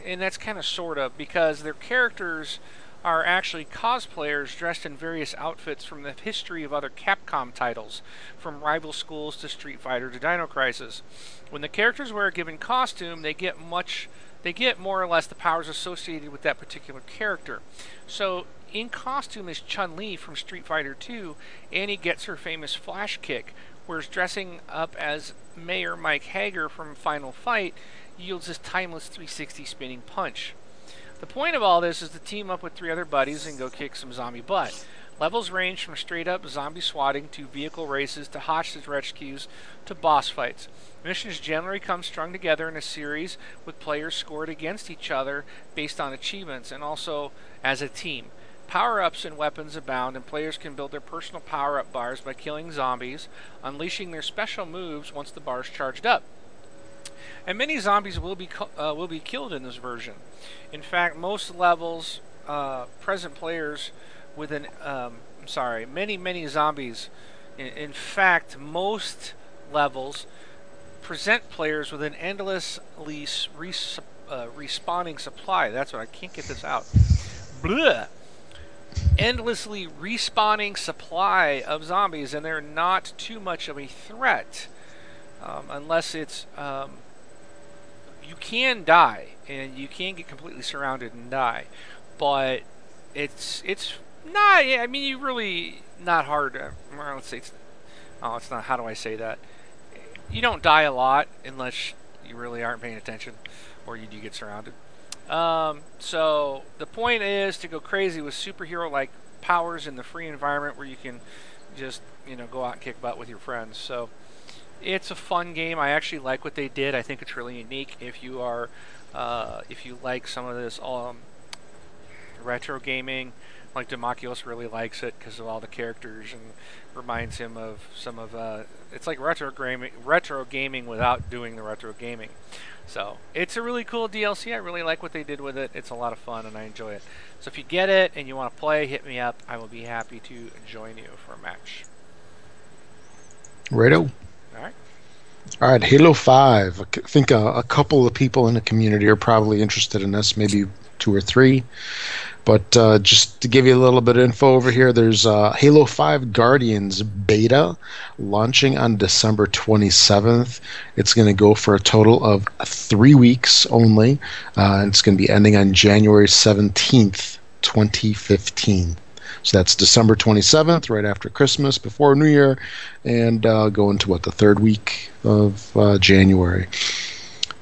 and that's kind of sort of because their characters are actually cosplayers dressed in various outfits from the history of other Capcom titles, from Rival Schools to Street Fighter to Dino Crisis. When the characters wear a given costume, they get much, they get more or less the powers associated with that particular character. So in costume is Chun Li from Street Fighter 2, Annie gets her famous flash kick, whereas dressing up as Mayor Mike Haggar from Final Fight yields this timeless 360 spinning punch. The point of all this is to team up with three other buddies and go kick some zombie butt. Levels range from straight up zombie swatting to vehicle races to hostage rescues to boss fights. Missions generally come strung together in a series with players scored against each other based on achievements and also as a team. Power ups and weapons abound, and players can build their personal power up bars by killing zombies, unleashing their special moves once the bar's charged up. And many zombies will be uh, will be killed in this version. In fact, most levels uh, present players with an um, I'm sorry, many many zombies. In, in fact, most levels present players with an endlessly res- uh, respawning supply. That's what I can't get this out. Blah. Endlessly respawning supply of zombies, and they're not too much of a threat, um, unless it's um, you can die and you can get completely surrounded and die, but it's it's not. I mean, you really not hard. Let's say it's. Oh, it's not. How do I say that? You don't die a lot unless you really aren't paying attention, or you do get surrounded. Um, so the point is to go crazy with superhero-like powers in the free environment where you can just you know go out and kick butt with your friends. So it's a fun game. I actually like what they did. I think it's really unique. If you are, uh, if you like some of this um, retro gaming, like Demakios really likes it because of all the characters and reminds him of some of. Uh, it's like retro gaming, retro gaming without doing the retro gaming. So it's a really cool DLC. I really like what they did with it. It's a lot of fun and I enjoy it. So if you get it and you want to play, hit me up. I will be happy to join you for a match. Righto. All right. All right, Halo 5. I think a, a couple of people in the community are probably interested in this. Maybe two or three. But uh, just to give you a little bit of info over here, there's uh, Halo 5 Guardians beta launching on December 27th. It's going to go for a total of three weeks only. Uh, it's going to be ending on January 17th, 2015. So that's December 27th, right after Christmas, before New Year, and uh, go into what, the third week of uh, January.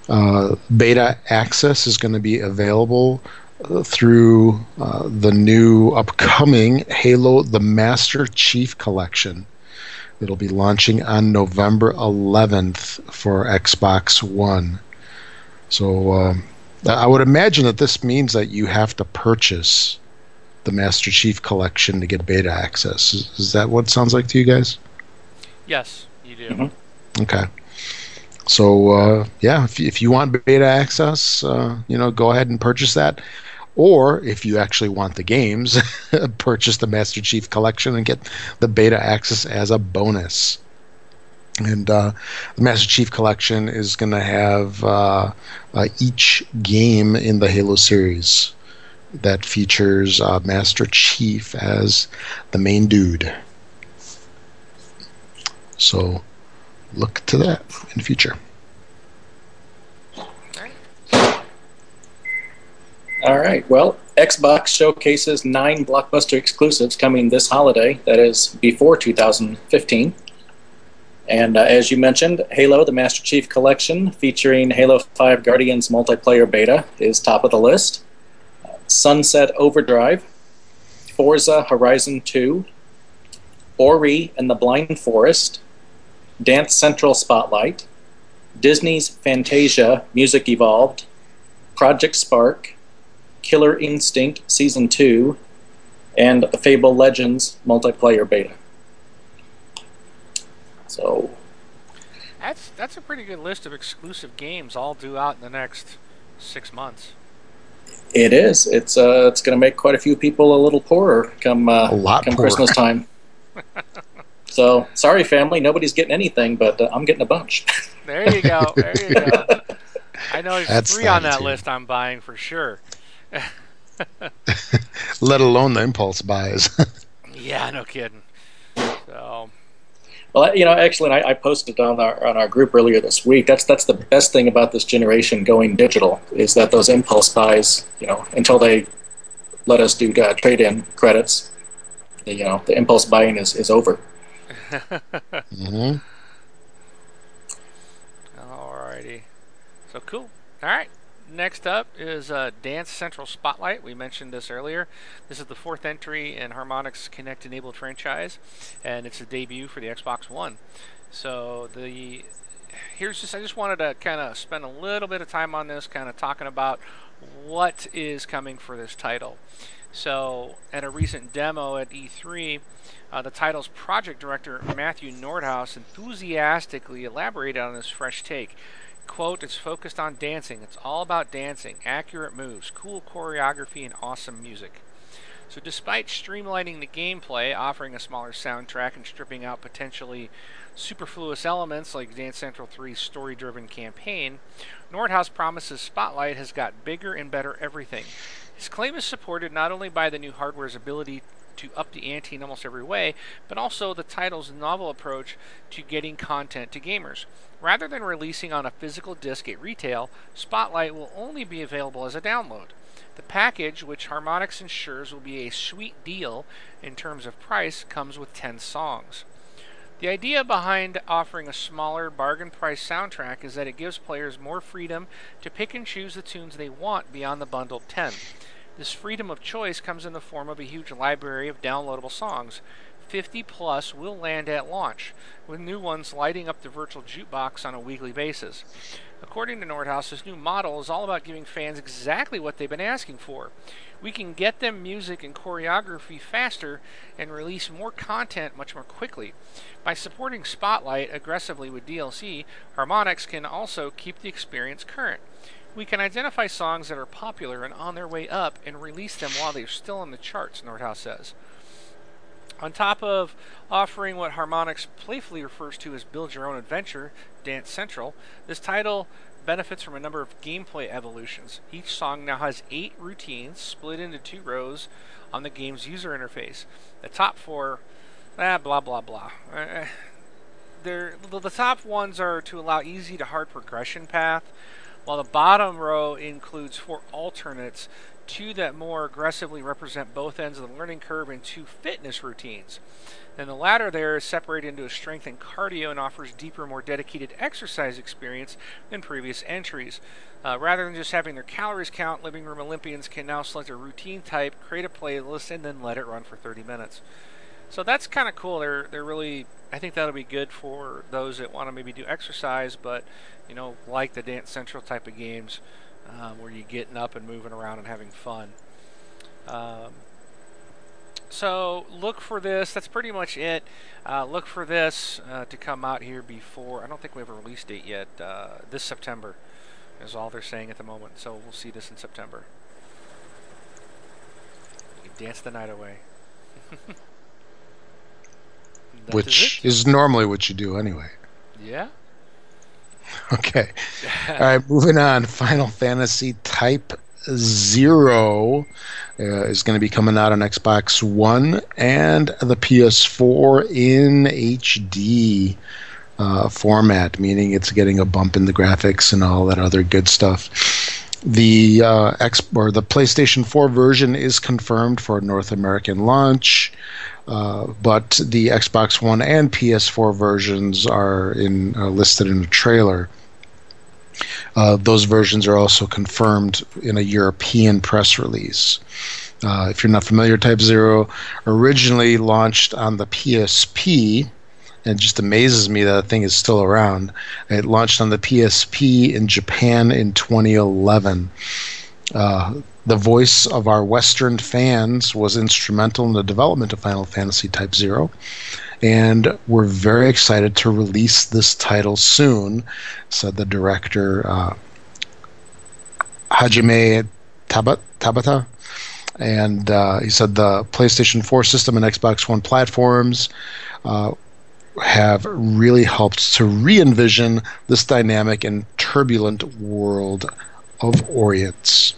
Uh, beta access is going to be available uh, through uh, the new upcoming Halo the Master Chief Collection. It'll be launching on November 11th for Xbox One. So um, I would imagine that this means that you have to purchase the Master Chief Collection to get beta access. Is, is that what it sounds like to you guys? Yes, you do. Mm-hmm. Okay. So uh, yeah, if, if you want beta access, uh, you know, go ahead and purchase that. Or if you actually want the games, purchase the Master Chief Collection and get the beta access as a bonus. And uh, the Master Chief Collection is going to have uh, uh, each game in the Halo series that features uh, Master Chief as the main dude. So look to that in the future. All right. Well, Xbox showcases nine blockbuster exclusives coming this holiday, that is before 2015. And uh, as you mentioned, Halo, the Master Chief Collection, featuring Halo 5 Guardians multiplayer beta, is top of the list. Sunset Overdrive, Forza Horizon 2, Ori and the Blind Forest, Dance Central Spotlight, Disney's Fantasia Music Evolved, Project Spark, Killer Instinct Season 2, and the Fable Legends multiplayer beta. So that's that's a pretty good list of exclusive games all due out in the next six months. It is. It's uh, it's going to make quite a few people a little poorer come uh, a lot come poorer. Christmas time. so sorry, family, nobody's getting anything, but uh, I'm getting a bunch. there you go. There you go. I know there's That's three on that too. list I'm buying for sure. Let alone the impulse buys. yeah, no kidding. So. Well, you know, actually, I, I, posted on our on our group earlier this week. That's that's the best thing about this generation going digital is that those impulse buys, you know, until they let us do uh, trade-in credits, the, you know, the impulse buying is is over. mm-hmm. Alrighty. So cool. All right. Next up is uh, Dance Central Spotlight. We mentioned this earlier. This is the fourth entry in Harmonix's Kinect enabled franchise, and it's a debut for the Xbox One. So the here's just I just wanted to kind of spend a little bit of time on this, kind of talking about what is coming for this title. So at a recent demo at E3, uh, the title's project director Matthew Nordhaus enthusiastically elaborated on this fresh take quote, it's focused on dancing. It's all about dancing, accurate moves, cool choreography, and awesome music. So, despite streamlining the gameplay, offering a smaller soundtrack, and stripping out potentially superfluous elements like Dance Central 3's story driven campaign, Nordhaus promises Spotlight has got bigger and better everything. His claim is supported not only by the new hardware's ability to up the ante in almost every way, but also the title's novel approach to getting content to gamers. Rather than releasing on a physical disc at retail, Spotlight will only be available as a download. The package, which Harmonix ensures will be a sweet deal in terms of price, comes with 10 songs. The idea behind offering a smaller bargain price soundtrack is that it gives players more freedom to pick and choose the tunes they want beyond the bundled 10. This freedom of choice comes in the form of a huge library of downloadable songs. 50 plus will land at launch, with new ones lighting up the virtual jukebox on a weekly basis. According to Nordhaus, this new model is all about giving fans exactly what they've been asking for. We can get them music and choreography faster and release more content much more quickly. By supporting Spotlight aggressively with DLC, Harmonix can also keep the experience current. We can identify songs that are popular and on their way up and release them while they're still on the charts, Nordhaus says. On top of offering what Harmonix playfully refers to as Build Your Own Adventure, Dance Central, this title benefits from a number of gameplay evolutions. Each song now has eight routines split into two rows on the game's user interface. The top four, ah, blah blah blah. Uh, the top ones are to allow easy to hard progression path, while the bottom row includes four alternates, two that more aggressively represent both ends of the learning curve, and two fitness routines. And the latter there is separated into a strength and cardio and offers deeper, more dedicated exercise experience than previous entries. Uh, rather than just having their calories count, Living Room Olympians can now select a routine type, create a playlist, and then let it run for 30 minutes. So that's kind of cool. They're they're really I think that'll be good for those that want to maybe do exercise, but you know like the Dance Central type of games um, where you're getting up and moving around and having fun. Um, so look for this. That's pretty much it. Uh, look for this uh, to come out here before. I don't think we have a release date yet. Uh, this September is all they're saying at the moment. So we'll see this in September. You dance the night away. Which is, is normally what you do anyway. Yeah. Okay. All right, moving on. Final Fantasy Type Zero uh, is going to be coming out on Xbox One and the PS4 in HD uh, format, meaning it's getting a bump in the graphics and all that other good stuff. The uh, X or the PlayStation 4 version is confirmed for North American launch. Uh, but the Xbox One and PS4 versions are in uh, listed in a trailer. Uh, those versions are also confirmed in a European press release. Uh, if you're not familiar, Type Zero originally launched on the PSP, and it just amazes me that the thing is still around. It launched on the PSP in Japan in 2011. Uh, the voice of our Western fans was instrumental in the development of Final Fantasy Type Zero, and we're very excited to release this title soon, said the director uh, Hajime Tabata. And uh, he said the PlayStation 4 system and Xbox One platforms uh, have really helped to re envision this dynamic and turbulent world of Orience.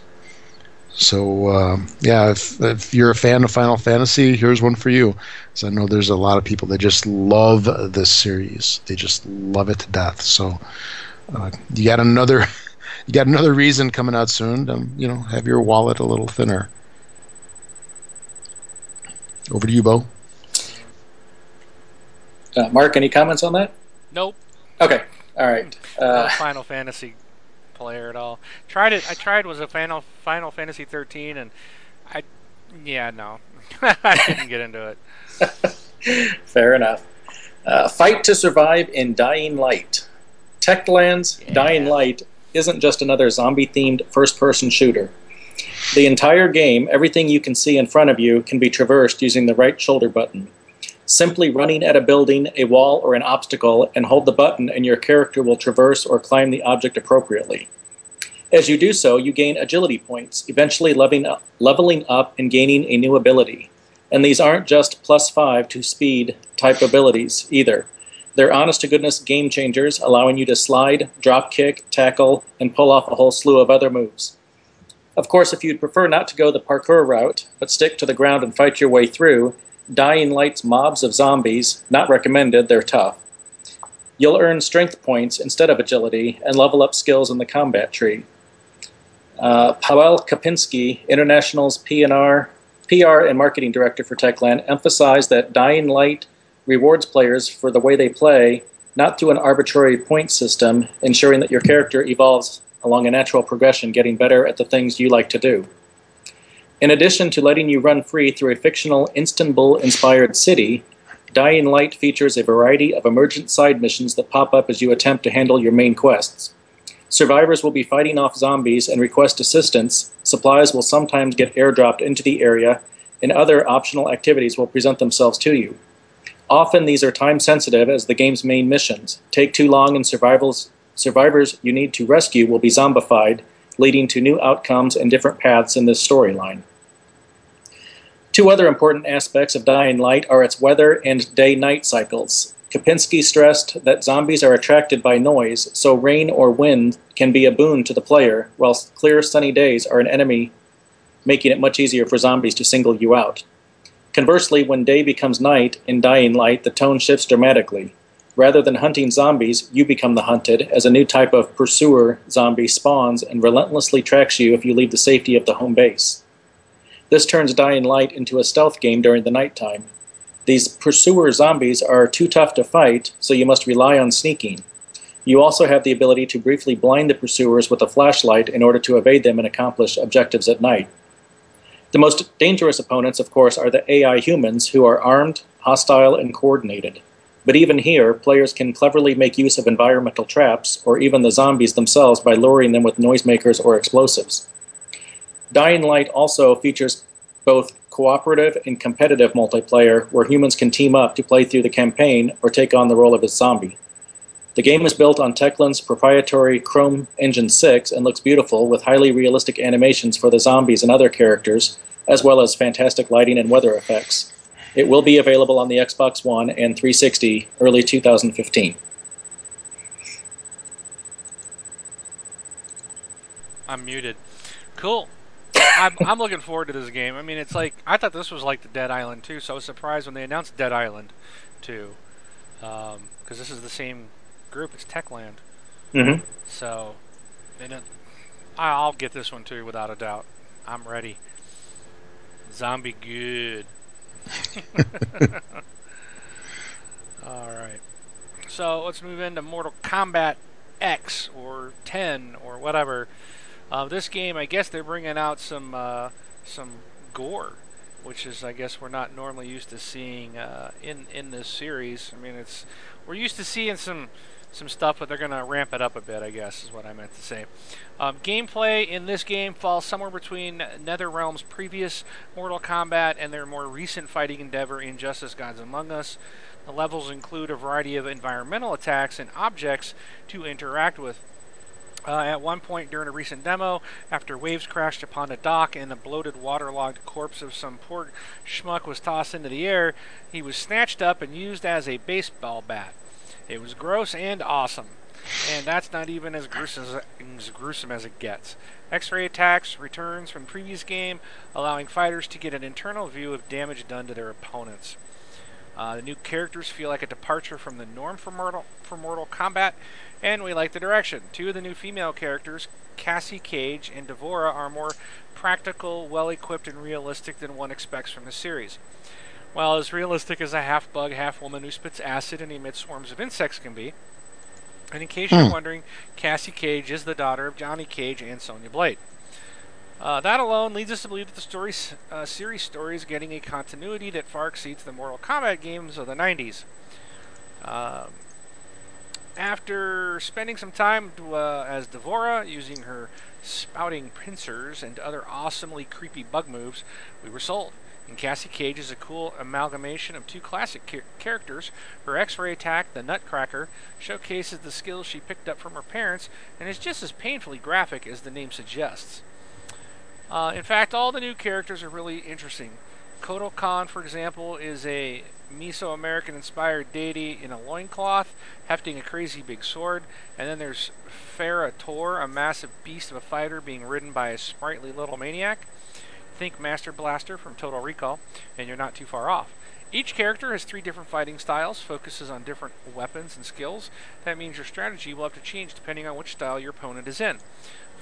So uh, yeah, if, if you're a fan of Final Fantasy, here's one for you. So I know there's a lot of people that just love this series. They just love it to death. So uh, you got another, you got another reason coming out soon. To, you know, have your wallet a little thinner. Over to you, Beau. Uh, Mark, any comments on that? Nope. Okay. All right. Uh, Final Fantasy player at all. Tried it. I tried was a Final Final Fantasy 13, and I, yeah, no, I didn't get into it. Fair enough. Uh, fight to survive in Dying Light. Techland's yeah. Dying Light isn't just another zombie-themed first-person shooter. The entire game, everything you can see in front of you, can be traversed using the right shoulder button. Simply running at a building, a wall, or an obstacle and hold the button, and your character will traverse or climb the object appropriately. As you do so, you gain agility points, eventually leveling up, and gaining a new ability. And these aren't just plus five to speed type abilities either. They're honest to goodness game changers, allowing you to slide, drop kick, tackle, and pull off a whole slew of other moves. Of course, if you'd prefer not to go the parkour route, but stick to the ground and fight your way through, Dying Light's mobs of zombies, not recommended, they're tough. You'll earn strength points instead of agility and level up skills in the combat tree. Uh, Paweł Kapinski, International's PNR, PR and marketing director for Techland, emphasized that Dying Light rewards players for the way they play, not through an arbitrary point system, ensuring that your character evolves along a natural progression, getting better at the things you like to do. In addition to letting you run free through a fictional Istanbul inspired city, Dying Light features a variety of emergent side missions that pop up as you attempt to handle your main quests. Survivors will be fighting off zombies and request assistance, supplies will sometimes get airdropped into the area, and other optional activities will present themselves to you. Often these are time sensitive as the game's main missions. Take too long and survivors you need to rescue will be zombified, leading to new outcomes and different paths in this storyline. Two other important aspects of Dying Light are its weather and day night cycles. Kapinski stressed that zombies are attracted by noise, so rain or wind can be a boon to the player, whilst clear sunny days are an enemy, making it much easier for zombies to single you out. Conversely, when day becomes night in Dying Light, the tone shifts dramatically. Rather than hunting zombies, you become the hunted, as a new type of pursuer zombie spawns and relentlessly tracks you if you leave the safety of the home base. This turns Dying Light into a stealth game during the nighttime. These pursuer zombies are too tough to fight, so you must rely on sneaking. You also have the ability to briefly blind the pursuers with a flashlight in order to evade them and accomplish objectives at night. The most dangerous opponents, of course, are the AI humans, who are armed, hostile, and coordinated. But even here, players can cleverly make use of environmental traps, or even the zombies themselves, by luring them with noisemakers or explosives. Dying Light also features both cooperative and competitive multiplayer, where humans can team up to play through the campaign or take on the role of a zombie. The game is built on Techland's proprietary Chrome Engine 6 and looks beautiful with highly realistic animations for the zombies and other characters, as well as fantastic lighting and weather effects. It will be available on the Xbox One and 360 early 2015. I'm muted. Cool. I'm, I'm looking forward to this game. I mean, it's like I thought this was like the Dead Island 2, so I was surprised when they announced Dead Island 2, because um, this is the same group. It's Techland. Mm-hmm. So, and it, I'll get this one too, without a doubt. I'm ready. Zombie good. All right. So let's move into Mortal Kombat X or 10 or whatever. Uh, this game, I guess they're bringing out some uh, some gore, which is I guess we're not normally used to seeing uh, in in this series. I mean, it's we're used to seeing some some stuff, but they're going to ramp it up a bit, I guess, is what I meant to say. Um, gameplay in this game falls somewhere between NetherRealm's previous Mortal Kombat and their more recent fighting endeavor, Injustice Gods Among Us. The levels include a variety of environmental attacks and objects to interact with. Uh, at one point during a recent demo, after waves crashed upon a dock and a bloated, waterlogged corpse of some poor schmuck was tossed into the air, he was snatched up and used as a baseball bat. It was gross and awesome. And that's not even as gruesome as, gruesome as it gets. X-ray attacks returns from previous game, allowing fighters to get an internal view of damage done to their opponents. Uh, the new characters feel like a departure from the norm for Mortal, for Mortal Kombat, and we like the direction. Two of the new female characters, Cassie Cage and D'Vorah, are more practical, well equipped, and realistic than one expects from the series. While as realistic as a half bug, half woman who spits acid and emits swarms of insects can be, and in case you're hmm. wondering, Cassie Cage is the daughter of Johnny Cage and Sonya Blade. Uh, that alone leads us to believe that the story, uh, series story is getting a continuity that far exceeds the Mortal Kombat games of the 90s. Um, after spending some time uh, as D'Vorah using her spouting pincers and other awesomely creepy bug moves, we were sold. And Cassie Cage is a cool amalgamation of two classic char- characters. Her X ray attack, the Nutcracker, showcases the skills she picked up from her parents and is just as painfully graphic as the name suggests. Uh, in fact, all the new characters are really interesting. Kotal Khan, for example, is a Mesoamerican inspired deity in a loincloth, hefting a crazy big sword. And then there's Ferra/Torr, a massive beast of a fighter being ridden by a sprightly little maniac. Think Master Blaster from Total Recall, and you're not too far off. Each character has three different fighting styles, focuses on different weapons and skills. That means your strategy will have to change depending on which style your opponent is in.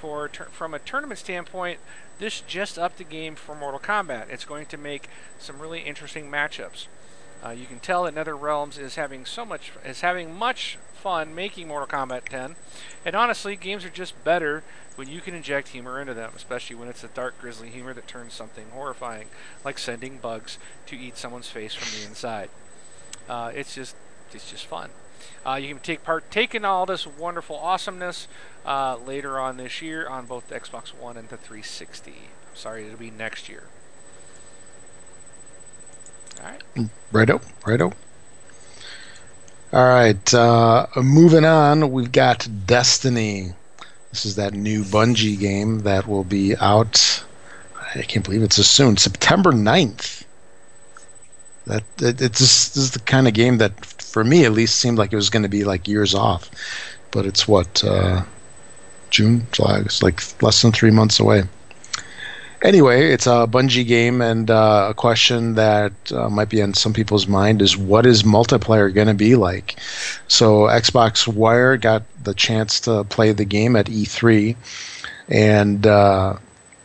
For from a tournament standpoint, this just upped the game for Mortal Kombat. It's going to make some really interesting matchups. Uh, you can tell that Nether Realms is having so much is having much fun making Mortal Kombat 10, and honestly, games are just better when you can inject humor into them, especially when it's a dark, grisly humor that turns something horrifying, like sending bugs to eat someone's face from the inside. Uh, it's just it's just fun. Uh, you can take part take in all this wonderful awesomeness uh, later on this year on both the Xbox One and the 360. Sorry, it'll be next year. All right. Righto, righto. All right, uh, moving on, we've got Destiny. This is that new Bungie game that will be out. I can't believe it's so soon. September 9th. That it, it's just, this is the kind of game that for me at least, seemed like it was going to be like years off. But it's what uh, June, July. It's like less than three months away. Anyway, it's a Bungie game, and uh, a question that uh, might be on some people's mind is what is multiplayer going to be like? So, Xbox Wire got the chance to play the game at E3, and uh,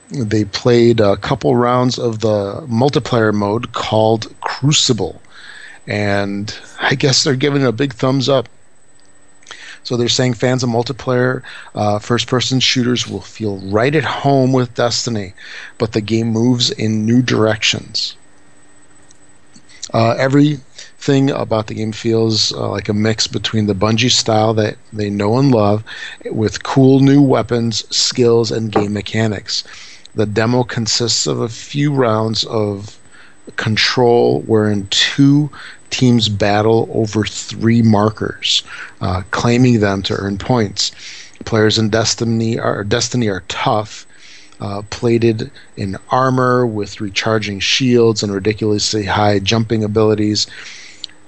they played a couple rounds of the multiplayer mode called Crucible. And I guess they're giving it a big thumbs up. So they're saying fans of multiplayer uh, first person shooters will feel right at home with Destiny, but the game moves in new directions. Uh, everything about the game feels uh, like a mix between the Bungie style that they know and love with cool new weapons, skills, and game mechanics. The demo consists of a few rounds of control wherein two teams battle over three markers, uh, claiming them to earn points. Players in Destiny are Destiny are tough, uh, plated in armor with recharging shields and ridiculously high jumping abilities.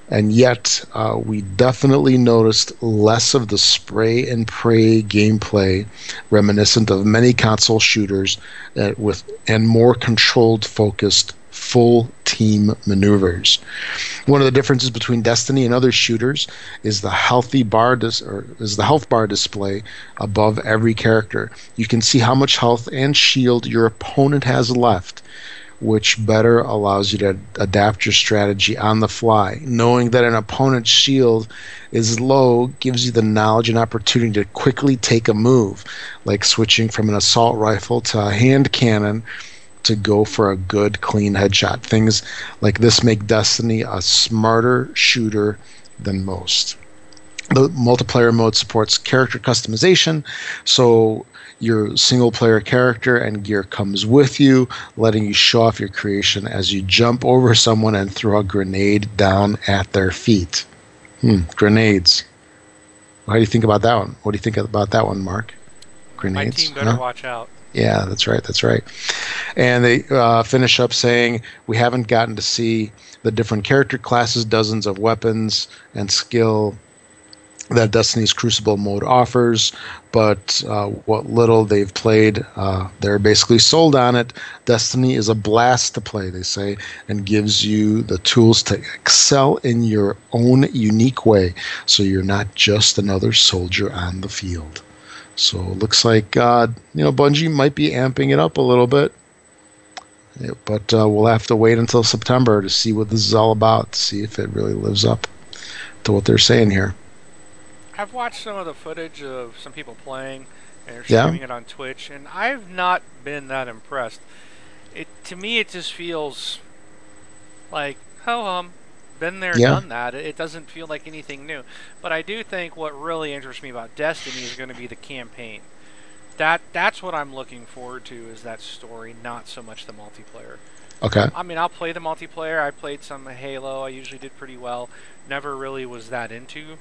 And yet, uh, we definitely noticed less of the spray and pray gameplay, reminiscent of many console shooters, uh, with and more controlled, focused full team maneuvers. One of the differences between Destiny and other shooters is the healthy bar dis- or is the health bar display above every character. You can see how much health and shield your opponent has left, which better allows you to adapt your strategy on the fly. Knowing that an opponent's shield is low gives you the knowledge and opportunity to quickly take a move, like switching from an assault rifle to a hand cannon to go for a good, clean headshot. Things like this make Destiny a smarter shooter than most. The multiplayer mode supports character customization, so your single player character and gear comes with you, letting you show off your creation as you jump over someone and throw a grenade down at their feet. Hmm, grenades. How do you think about that one? What do you think about that one, Mark? Grenades? My team better watch out. Yeah, that's right. That's right. And they uh, finish up saying, We haven't gotten to see the different character classes, dozens of weapons and skill that Destiny's Crucible mode offers, but uh, what little they've played, uh, they're basically sold on it. Destiny is a blast to play, they say, and gives you the tools to excel in your own unique way so you're not just another soldier on the field. So it looks like uh, you know Bungie might be amping it up a little bit, yeah, but uh, we'll have to wait until September to see what this is all about. To see if it really lives up to what they're saying here. I've watched some of the footage of some people playing and they're streaming yeah. it on Twitch, and I've not been that impressed. It to me, it just feels like ho hum been there, yeah. done that. It doesn't feel like anything new. But I do think what really interests me about Destiny is going to be the campaign. That that's what I'm looking forward to is that story, not so much the multiplayer. Okay. I mean, I'll play the multiplayer. I played some Halo. I usually did pretty well. Never really was that into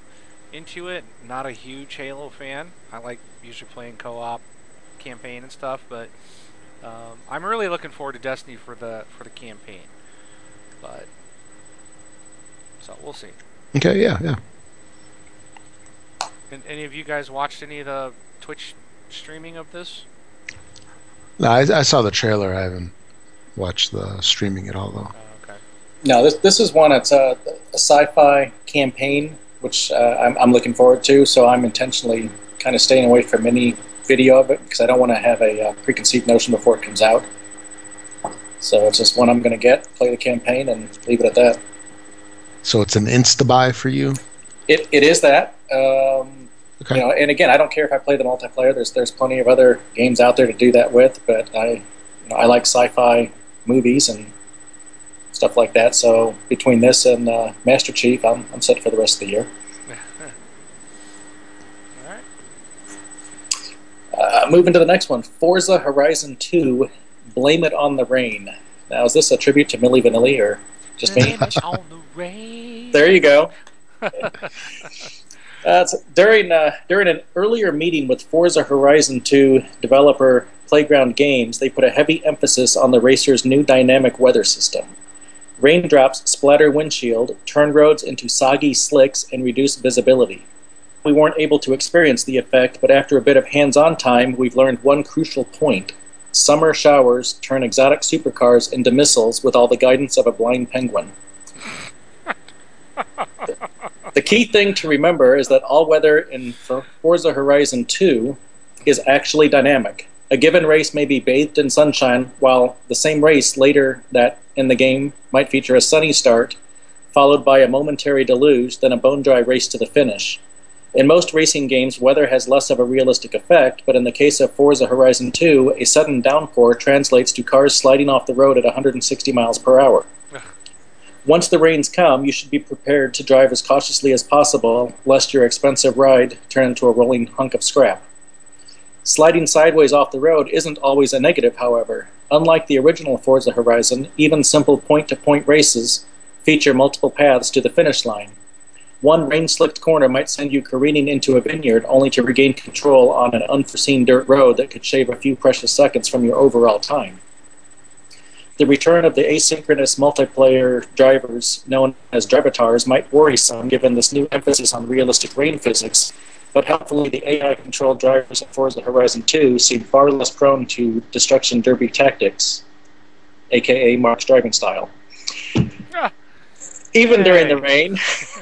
into it. Not a huge Halo fan. I like usually playing co-op campaign and stuff, but um, I'm really looking forward to Destiny for the for the campaign. But so we'll see. Okay, yeah, yeah. And any of you guys watched any of the Twitch streaming of this? No, I, I saw the trailer. I haven't watched the streaming at all, though. Uh, okay. No, this this is one. It's a, a sci-fi campaign, which uh, I'm, I'm looking forward to. So I'm intentionally kind of staying away from any video of it because I don't want to have a uh, preconceived notion before it comes out. So it's just one I'm going to get, play the campaign, and leave it at that. So it's an insta buy for you. It, it is that. Um, okay. You know, and again, I don't care if I play the multiplayer. There's there's plenty of other games out there to do that with, but I you know, I like sci-fi movies and stuff like that. So between this and uh, Master Chief, I'm I'm set for the rest of the year. All right. Uh, moving to the next one, Forza Horizon 2. Blame it on the rain. Now, is this a tribute to Milli Vanilli or just me? There you go. Uh, during uh, during an earlier meeting with Forza Horizon 2 developer Playground Games, they put a heavy emphasis on the racer's new dynamic weather system. Raindrops splatter windshield, turn roads into soggy slicks, and reduce visibility. We weren't able to experience the effect, but after a bit of hands on time, we've learned one crucial point. Summer showers turn exotic supercars into missiles with all the guidance of a blind penguin. the key thing to remember is that all weather in Forza Horizon 2 is actually dynamic. A given race may be bathed in sunshine, while the same race later that in the game might feature a sunny start, followed by a momentary deluge, then a bone dry race to the finish. In most racing games, weather has less of a realistic effect, but in the case of Forza Horizon 2, a sudden downpour translates to cars sliding off the road at 160 miles per hour. Once the rains come, you should be prepared to drive as cautiously as possible, lest your expensive ride turn into a rolling hunk of scrap. Sliding sideways off the road isn't always a negative, however. Unlike the original Forza Horizon, even simple point to point races feature multiple paths to the finish line. One rain slicked corner might send you careening into a vineyard only to regain control on an unforeseen dirt road that could shave a few precious seconds from your overall time. The return of the asynchronous multiplayer drivers, known as drivatars, might worry some given this new emphasis on realistic rain physics, but helpfully the AI controlled drivers in Forza Horizon 2 seem far less prone to destruction derby tactics, aka Mark's driving style. Ah even during the rain.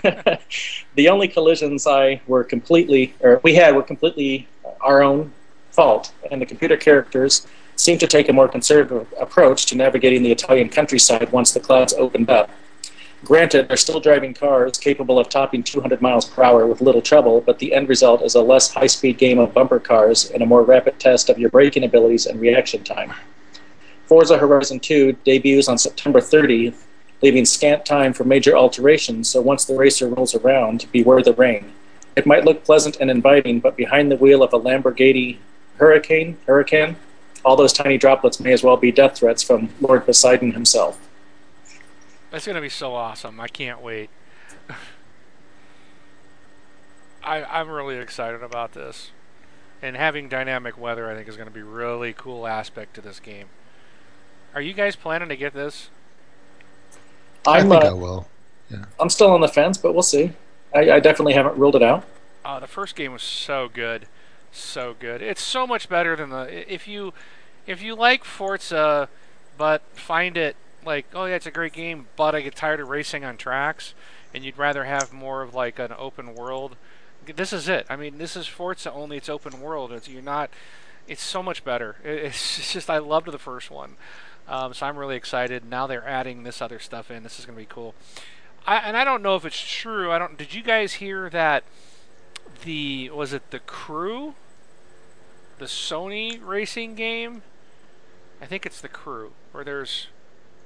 the only collisions I were completely, or we had, were completely our own fault, and the computer characters seemed to take a more conservative approach to navigating the Italian countryside once the clouds opened up. Granted, they're still driving cars capable of topping 200 miles per hour with little trouble, but the end result is a less high speed game of bumper cars and a more rapid test of your braking abilities and reaction time. Forza Horizon 2 debuts on September 30th leaving scant time for major alterations, so once the racer rolls around, beware the rain. It might look pleasant and inviting, but behind the wheel of a Lamborghini Hurricane, Huracan, all those tiny droplets may as well be death threats from Lord Poseidon himself. That's going to be so awesome. I can't wait. I, I'm really excited about this. And having dynamic weather, I think, is going to be really cool aspect to this game. Are you guys planning to get this? I'm, I think uh, I will. Yeah. I'm still on the fence, but we'll see. I, I definitely haven't ruled it out. Uh, the first game was so good, so good. It's so much better than the if you if you like Forza, but find it like oh yeah, it's a great game, but I get tired of racing on tracks, and you'd rather have more of like an open world. This is it. I mean, this is Forza only it's open world. It's you're not. It's so much better. It's, just I loved the first one. Um, so I'm really excited. Now they're adding this other stuff in. This is going to be cool. I, and I don't know if it's true. I don't. Did you guys hear that? The was it the Crew? The Sony racing game? I think it's the Crew. Or there's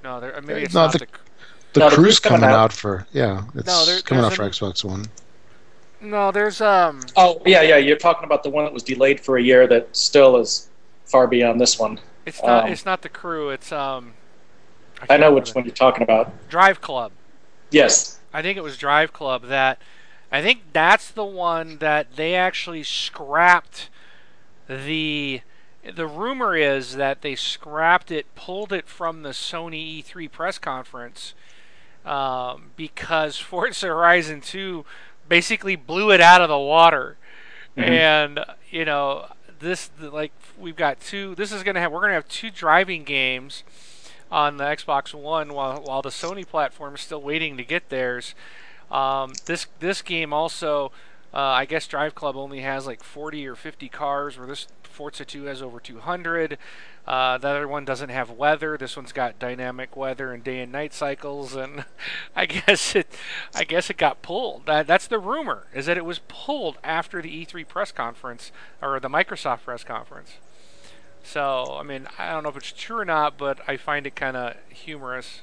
no, there maybe it's no, not the. the the no, crew's coming, coming out. out. for yeah, it's no, there, coming out for an, Xbox One. No, there's um. Oh yeah, yeah. You're talking about the one that was delayed for a year that still is far beyond this one. It's not. Um, it's not the crew. It's um. I, I know which one you're talking about. Drive Club. Yes. I think it was Drive Club that. I think that's the one that they actually scrapped the. The rumor is that they scrapped it, pulled it from the Sony E3 press conference, um, because Forza Horizon 2 basically blew it out of the water. Mm-hmm. And you know, this like we've got two. This is gonna have we're gonna have two driving games on the Xbox One while while the Sony platform is still waiting to get theirs. Um, this this game also, uh, I guess Drive Club only has like 40 or 50 cars, where this Forza 2 has over 200. Uh, the other one doesn't have weather. This one's got dynamic weather and day and night cycles, and I guess it, I guess it got pulled. That, that's the rumor is that it was pulled after the E3 press conference or the Microsoft press conference. So I mean, I don't know if it's true or not, but I find it kind of humorous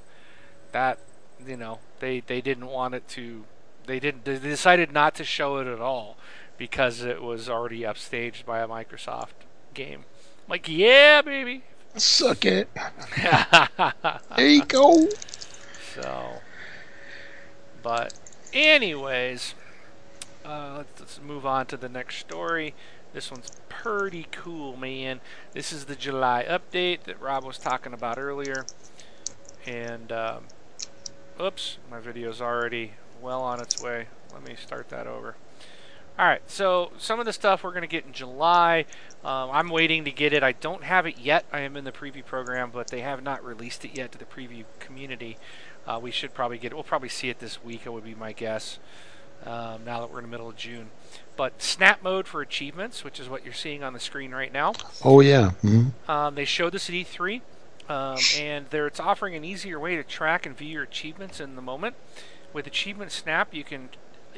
that you know they they didn't want it to. They didn't. They decided not to show it at all because it was already upstaged by a Microsoft game. Like, yeah, baby. Suck it. there you go. So, but, anyways, uh, let's, let's move on to the next story. This one's pretty cool, man. This is the July update that Rob was talking about earlier. And um, Oops, my video's already well on its way. Let me start that over. All right, so some of the stuff we're going to get in July. Um, I'm waiting to get it. I don't have it yet. I am in the preview program, but they have not released it yet to the preview community. Uh, we should probably get it. We'll probably see it this week, it would be my guess, um, now that we're in the middle of June. But snap mode for achievements, which is what you're seeing on the screen right now. Oh, yeah. Mm-hmm. Um, they showed this at E3, um, and there it's offering an easier way to track and view your achievements in the moment. With Achievement Snap, you can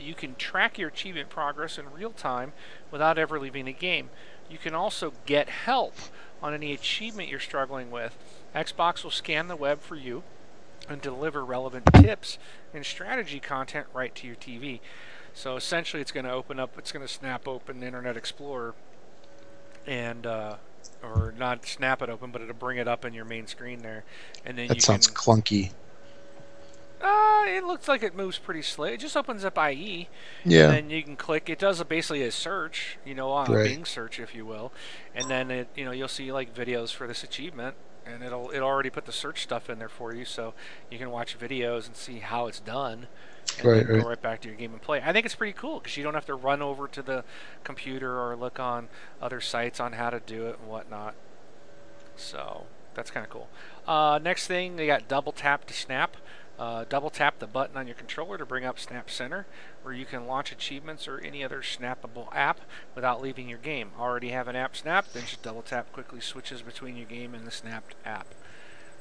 you can track your achievement progress in real time without ever leaving the game. You can also get help on any achievement you're struggling with. Xbox will scan the web for you and deliver relevant tips and strategy content right to your TV. So essentially, it's going to open up, it's going to snap open Internet Explorer and, uh, or not snap it open, but it'll bring it up in your main screen there. And then that you sounds can, clunky. Uh, it looks like it moves pretty slow. It just opens up IE. Yeah. And then you can click. It does a, basically a search, you know, a Right. Bing search, if you will. And then it, you know, you'll see like videos for this achievement, and it'll it already put the search stuff in there for you, so you can watch videos and see how it's done, and Right, then right. go right back to your game and play. I think it's pretty cool because you don't have to run over to the computer or look on other sites on how to do it and whatnot. So that's kind of cool. Uh, next thing, they got double tap to snap. Uh, double tap the button on your controller to bring up Snap Center, where you can launch achievements or any other snappable app without leaving your game. Already have an app snapped, then just double tap quickly switches between your game and the snapped app.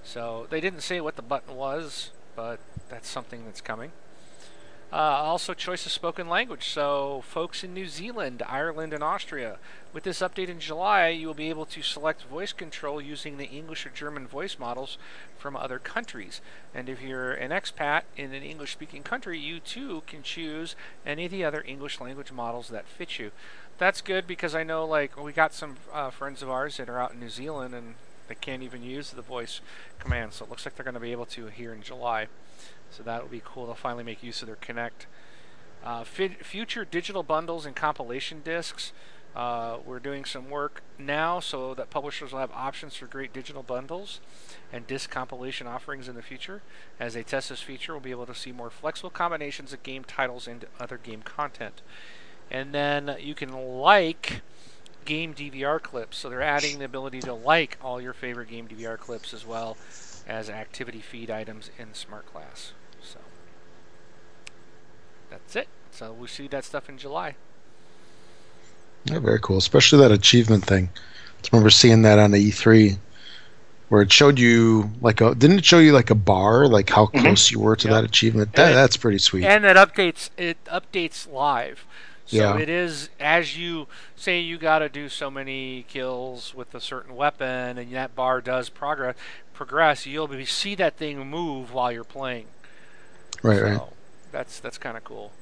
So they didn't say what the button was, but that's something that's coming. Uh, also, choice of spoken language. So, folks in New Zealand, Ireland, and Austria, with this update in July, you will be able to select voice control using the English or German voice models from other countries. And if you're an expat in an English speaking country, you too can choose any of the other English language models that fit you. That's good because I know, like, we got some uh, friends of ours that are out in New Zealand and they can't even use the voice command, so it looks like they're going to be able to here in July. So that will be cool. They'll finally make use of their Kinect. Uh, future digital bundles and compilation discs. Uh, we're doing some work now so that publishers will have options for great digital bundles and disc compilation offerings in the future. As they test this feature, we'll be able to see more flexible combinations of game titles and other game content. And then you can like game DVR clips. So they're adding the ability to like all your favorite game DVR clips as well as activity feed items in SmartGlass. That's it. So we'll see that stuff in July. Yeah, very cool. Especially that achievement thing. I remember seeing that on the E3, where it showed you like a didn't it show you like a bar, like how Mhm. close you were to Yep. that achievement? That it- that's pretty sweet. And it updates it updates live. So Yeah. it is as you say you got to do so many kills with a certain weapon and that bar does progress progress, you'll be see that thing move while you're playing. right, so right. That's that's kind of cool.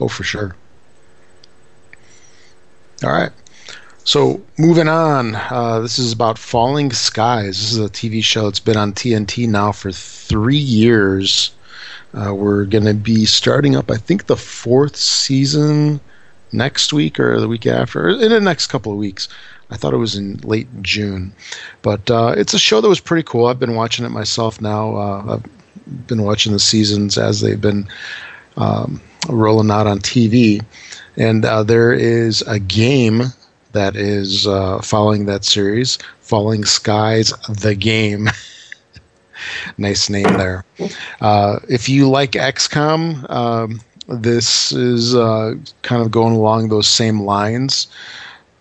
Oh, for sure. All right. So moving on, uh, this is about Falling Skies. This is a TV show that's been on TNT now for three years. Uh, we're going to be starting up, I think, the fourth season next week or the week after, in the next couple of weeks. I thought it was in late June, but uh, it's a show that was pretty cool. I've been watching it myself now. Uh, I've been watching the seasons as they've been um, rolling out on TV, and uh, there is a game that is uh, following that series, Falling Skies: The Game. nice name there. Uh, if you like XCOM, um, this is uh, kind of going along those same lines.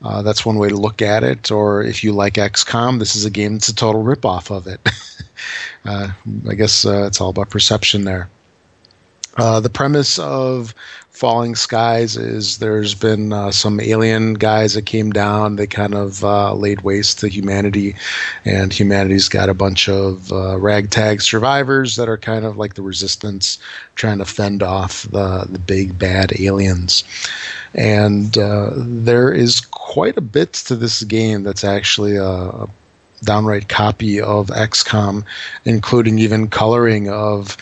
Uh, that's one way to look at it. Or if you like XCOM, this is a game that's a total ripoff of it. uh, I guess uh, it's all about perception there. Uh, the premise of Falling Skies is there's been uh, some alien guys that came down. They kind of uh, laid waste to humanity, and humanity's got a bunch of uh, ragtag survivors that are kind of like the resistance, trying to fend off the the big bad aliens. And uh, there is quite a bit to this game that's actually a, downright copy of XCOM, including even coloring of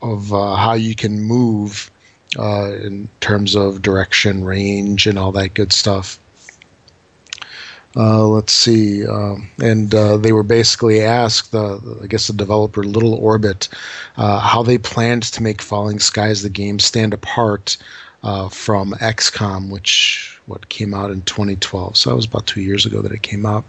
of uh, how you can move uh, in terms of direction, range, and all that good stuff. Uh, let's see, um, and uh, they were basically asked, uh, I guess, the developer Little Orbit, uh, how they planned to make Falling Skies the game stand apart uh, from XCOM, which what came out in 2012. So that was about two years ago that it came out.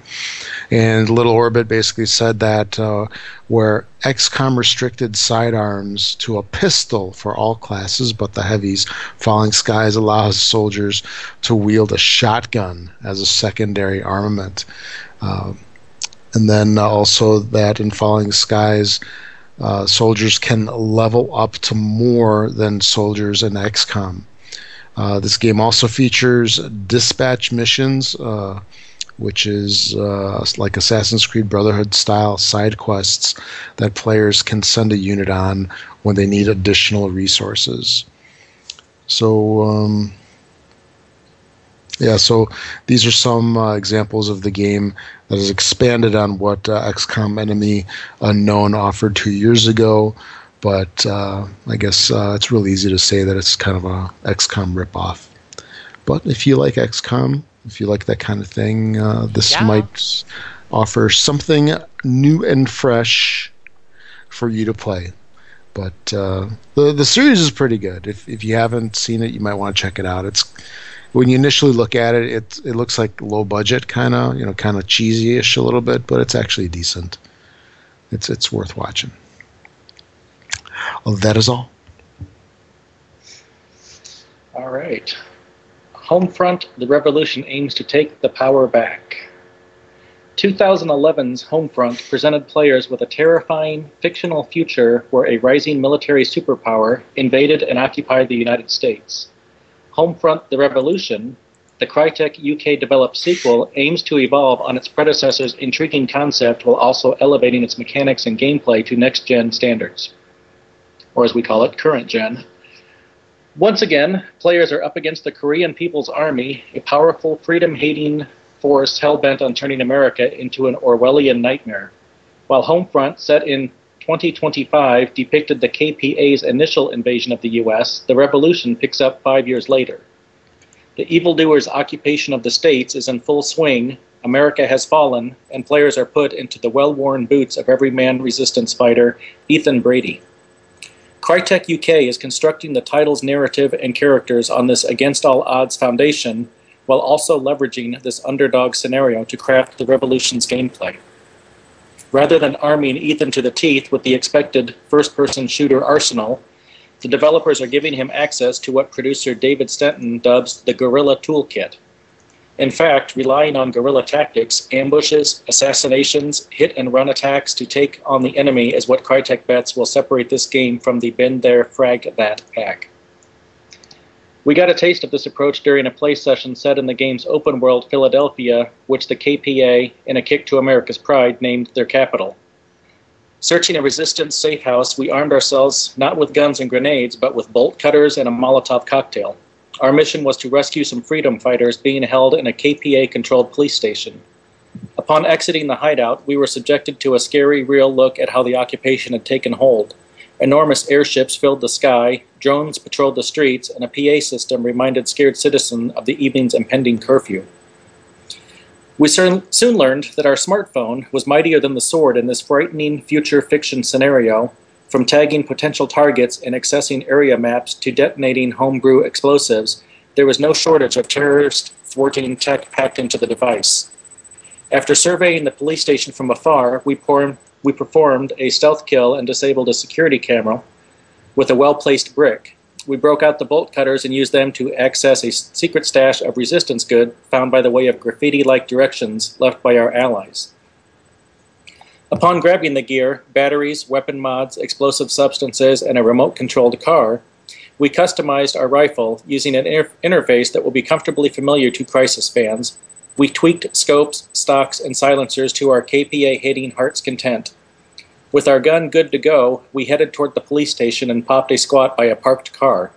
And Little Orbit basically said that uh, where XCOM restricted sidearms to a pistol for all classes, but the heavies, Falling Skies allows soldiers to wield a shotgun as a secondary armament. Uh, and then also that in Falling Skies, uh, soldiers can level up to more than soldiers in XCOM. Uh, this game also features dispatch missions, uh, which is uh, like Assassin's Creed Brotherhood style side quests that players can send a unit on when they need additional resources. So, um, yeah, so these are some uh, examples of the game that has expanded on what uh, XCOM Enemy Unknown offered two years ago but uh, I guess uh, it's real easy to say that it's kind of a XCOM ripoff. But if you like XCOM, if you like that kind of thing, uh, this yeah. might offer something new and fresh for you to play. But uh, the the series is pretty good. If if you haven't seen it, you might want to check it out. It's when you initially look at it, it it looks like low budget, kind of you know, kind of cheesy-ish a little bit, but it's actually decent. It's it's worth watching. Well, that is all. All right. Homefront, the revolution aims to take the power back. 2011's Homefront presented players with a terrifying fictional future where a rising military superpower invaded and occupied the United States. Homefront The Revolution, the Crytek UK developed sequel, aims to evolve on its predecessor's intriguing concept while also elevating its mechanics and gameplay to next gen standards or as we call it, current gen. Once again, players are up against the Korean People's Army, a powerful, freedom hating force hell bent on turning America into an Orwellian nightmare. While Homefront, set in 2025, depicted the KPA's initial invasion of the U.S., the revolution picks up five years later. The evildoers' occupation of the states is in full swing, America has fallen, and players are put into the well worn boots of everyman resistance fighter Ethan Brady. Crytek UK is constructing the title's narrative and characters on this against all odds foundation, while also leveraging this underdog scenario to craft the Revolution's gameplay. Rather than arming Ethan to the teeth with the expected first person shooter arsenal, the developers are giving him access to what producer David Stenton dubs the Guerrilla Toolkit. In fact, relying on guerrilla tactics, ambushes, assassinations, hit and run attacks to take on the enemy is what Crytek bets will separate this game from the been there, frag that pack. We got a taste of this approach during a play session set in the game's open world Philadelphia, which the KPA, in a kick to America's pride, named their capital. Searching a resistance safe house, we armed ourselves not with guns and grenades, but with bolt cutters and a Molotov cocktail. Our mission was to rescue some freedom fighters being held in a KPA controlled police station. Upon exiting the hideout, we were subjected to a scary, real look at how the occupation had taken hold. Enormous airships filled the sky, drones patrolled the streets, and a PA system reminded scared citizens of the evening's impending curfew. We soon learned that our smartphone was mightier than the sword in this frightening future fiction scenario, from tagging potential targets and accessing area maps to detonating homebrew explosives, there was no shortage of terrorist thwarting tech packed into the device. After surveying the police station from afar, we, we performed a stealth kill and disabled a security camera with a well placed brick. We broke out the bolt cutters and used them to access a secret stash of resistance good found by the way of graffiti like directions left by our allies. Upon grabbing the gear, batteries, weapon mods, explosive substances, and a remote controlled car, we customized our rifle using an inter- interface that will be comfortably familiar to Crysis fans. We tweaked scopes, stocks, and silencers to our KPA hitting heart's content. With our gun good to go, we headed toward the police station and popped a squat by a parked car.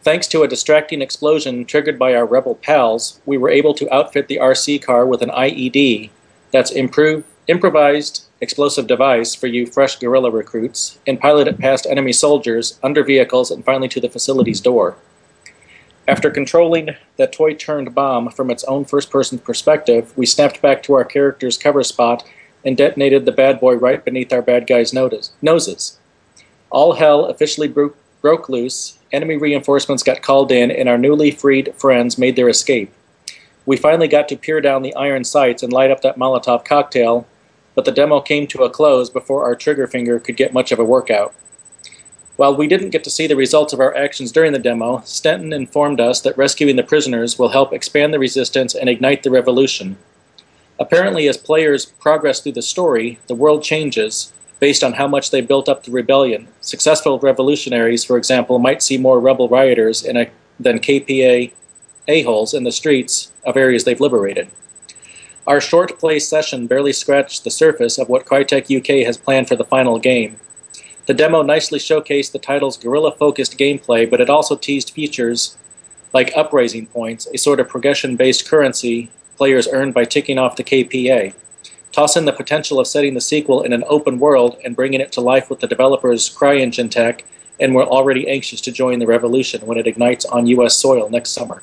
Thanks to a distracting explosion triggered by our rebel pals, we were able to outfit the RC car with an IED that's improved improvised explosive device for you fresh guerrilla recruits and pilot it past enemy soldiers, under vehicles, and finally to the facility's door. After controlling the toy turned bomb from its own first person perspective, we snapped back to our character's cover spot and detonated the bad boy right beneath our bad guy's noses. All hell officially broke, broke loose, enemy reinforcements got called in, and our newly freed friends made their escape. We finally got to peer down the iron sights and light up that Molotov cocktail, but the demo came to a close before our trigger finger could get much of a workout. While we didn't get to see the results of our actions during the demo, Stenton informed us that rescuing the prisoners will help expand the resistance and ignite the revolution. Apparently, as players progress through the story, the world changes based on how much they built up the rebellion. Successful revolutionaries, for example, might see more rebel rioters a, than KPA a-holes in the streets of areas they've liberated. Our short play session barely scratched the surface of what Crytek UK has planned for the final game. The demo nicely showcased the title's guerrilla focused gameplay, but it also teased features like uprising points, a sort of progression based currency players earn by ticking off the KPA. Toss in the potential of setting the sequel in an open world and bringing it to life with the developer's CryEngine tech, and we're already anxious to join the revolution when it ignites on US soil next summer.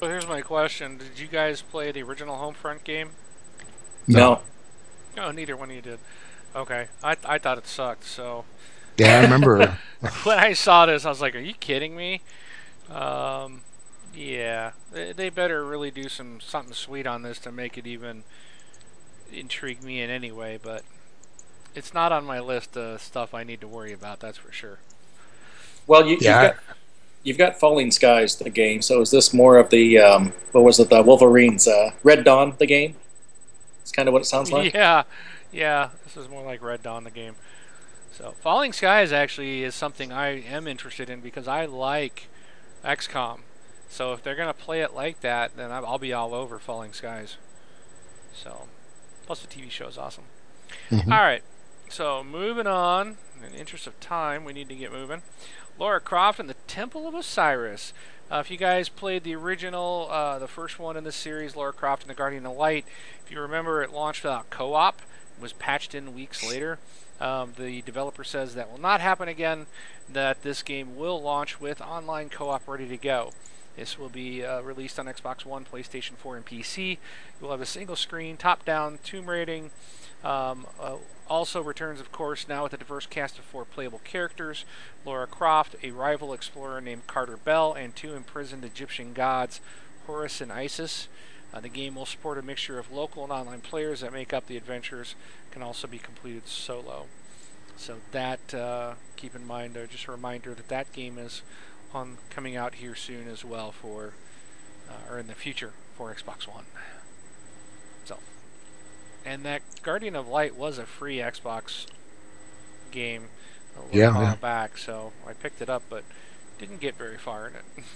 Well, here's my question: Did you guys play the original Homefront game? No. Oh, neither one of you did. Okay, I I thought it sucked. So. Yeah, I remember. when I saw this, I was like, "Are you kidding me?" Um, yeah, they, they better really do some something sweet on this to make it even intrigue me in any way. But it's not on my list of stuff I need to worry about. That's for sure. Well, you, yeah. you've got you've got Falling Skies, the game. So is this more of the um, what was it? The Wolverines, uh, Red Dawn, the game. It's kind of what it sounds like. Yeah, yeah. This is more like Red Dawn, the game. So Falling Skies actually is something I am interested in because I like XCOM. So if they're gonna play it like that, then I'll be all over Falling Skies. So, plus the TV show is awesome. Mm-hmm. All right, so moving on. In the interest of time, we need to get moving. Lara Croft and the Temple of Osiris. Uh, if you guys played the original, uh, the first one in the series, Laura Croft and the Guardian of Light, if you remember, it launched without co-op. Was patched in weeks later. Um, the developer says that will not happen again. That this game will launch with online co-op ready to go. This will be uh, released on Xbox One, PlayStation 4, and PC. You will have a single screen, top down, tomb raiding. Um, uh, also returns, of course, now with a diverse cast of four playable characters Laura Croft, a rival explorer named Carter Bell, and two imprisoned Egyptian gods, Horus and Isis. Uh, the game will support a mixture of local and online players that make up the adventures, can also be completed solo. So that, uh, keep in mind, uh, just a reminder that that game is on coming out here soon as well for, uh, or in the future for Xbox One. So, and that Guardian of Light was a free Xbox game a little yeah, while yeah. back, so I picked it up, but didn't get very far in it.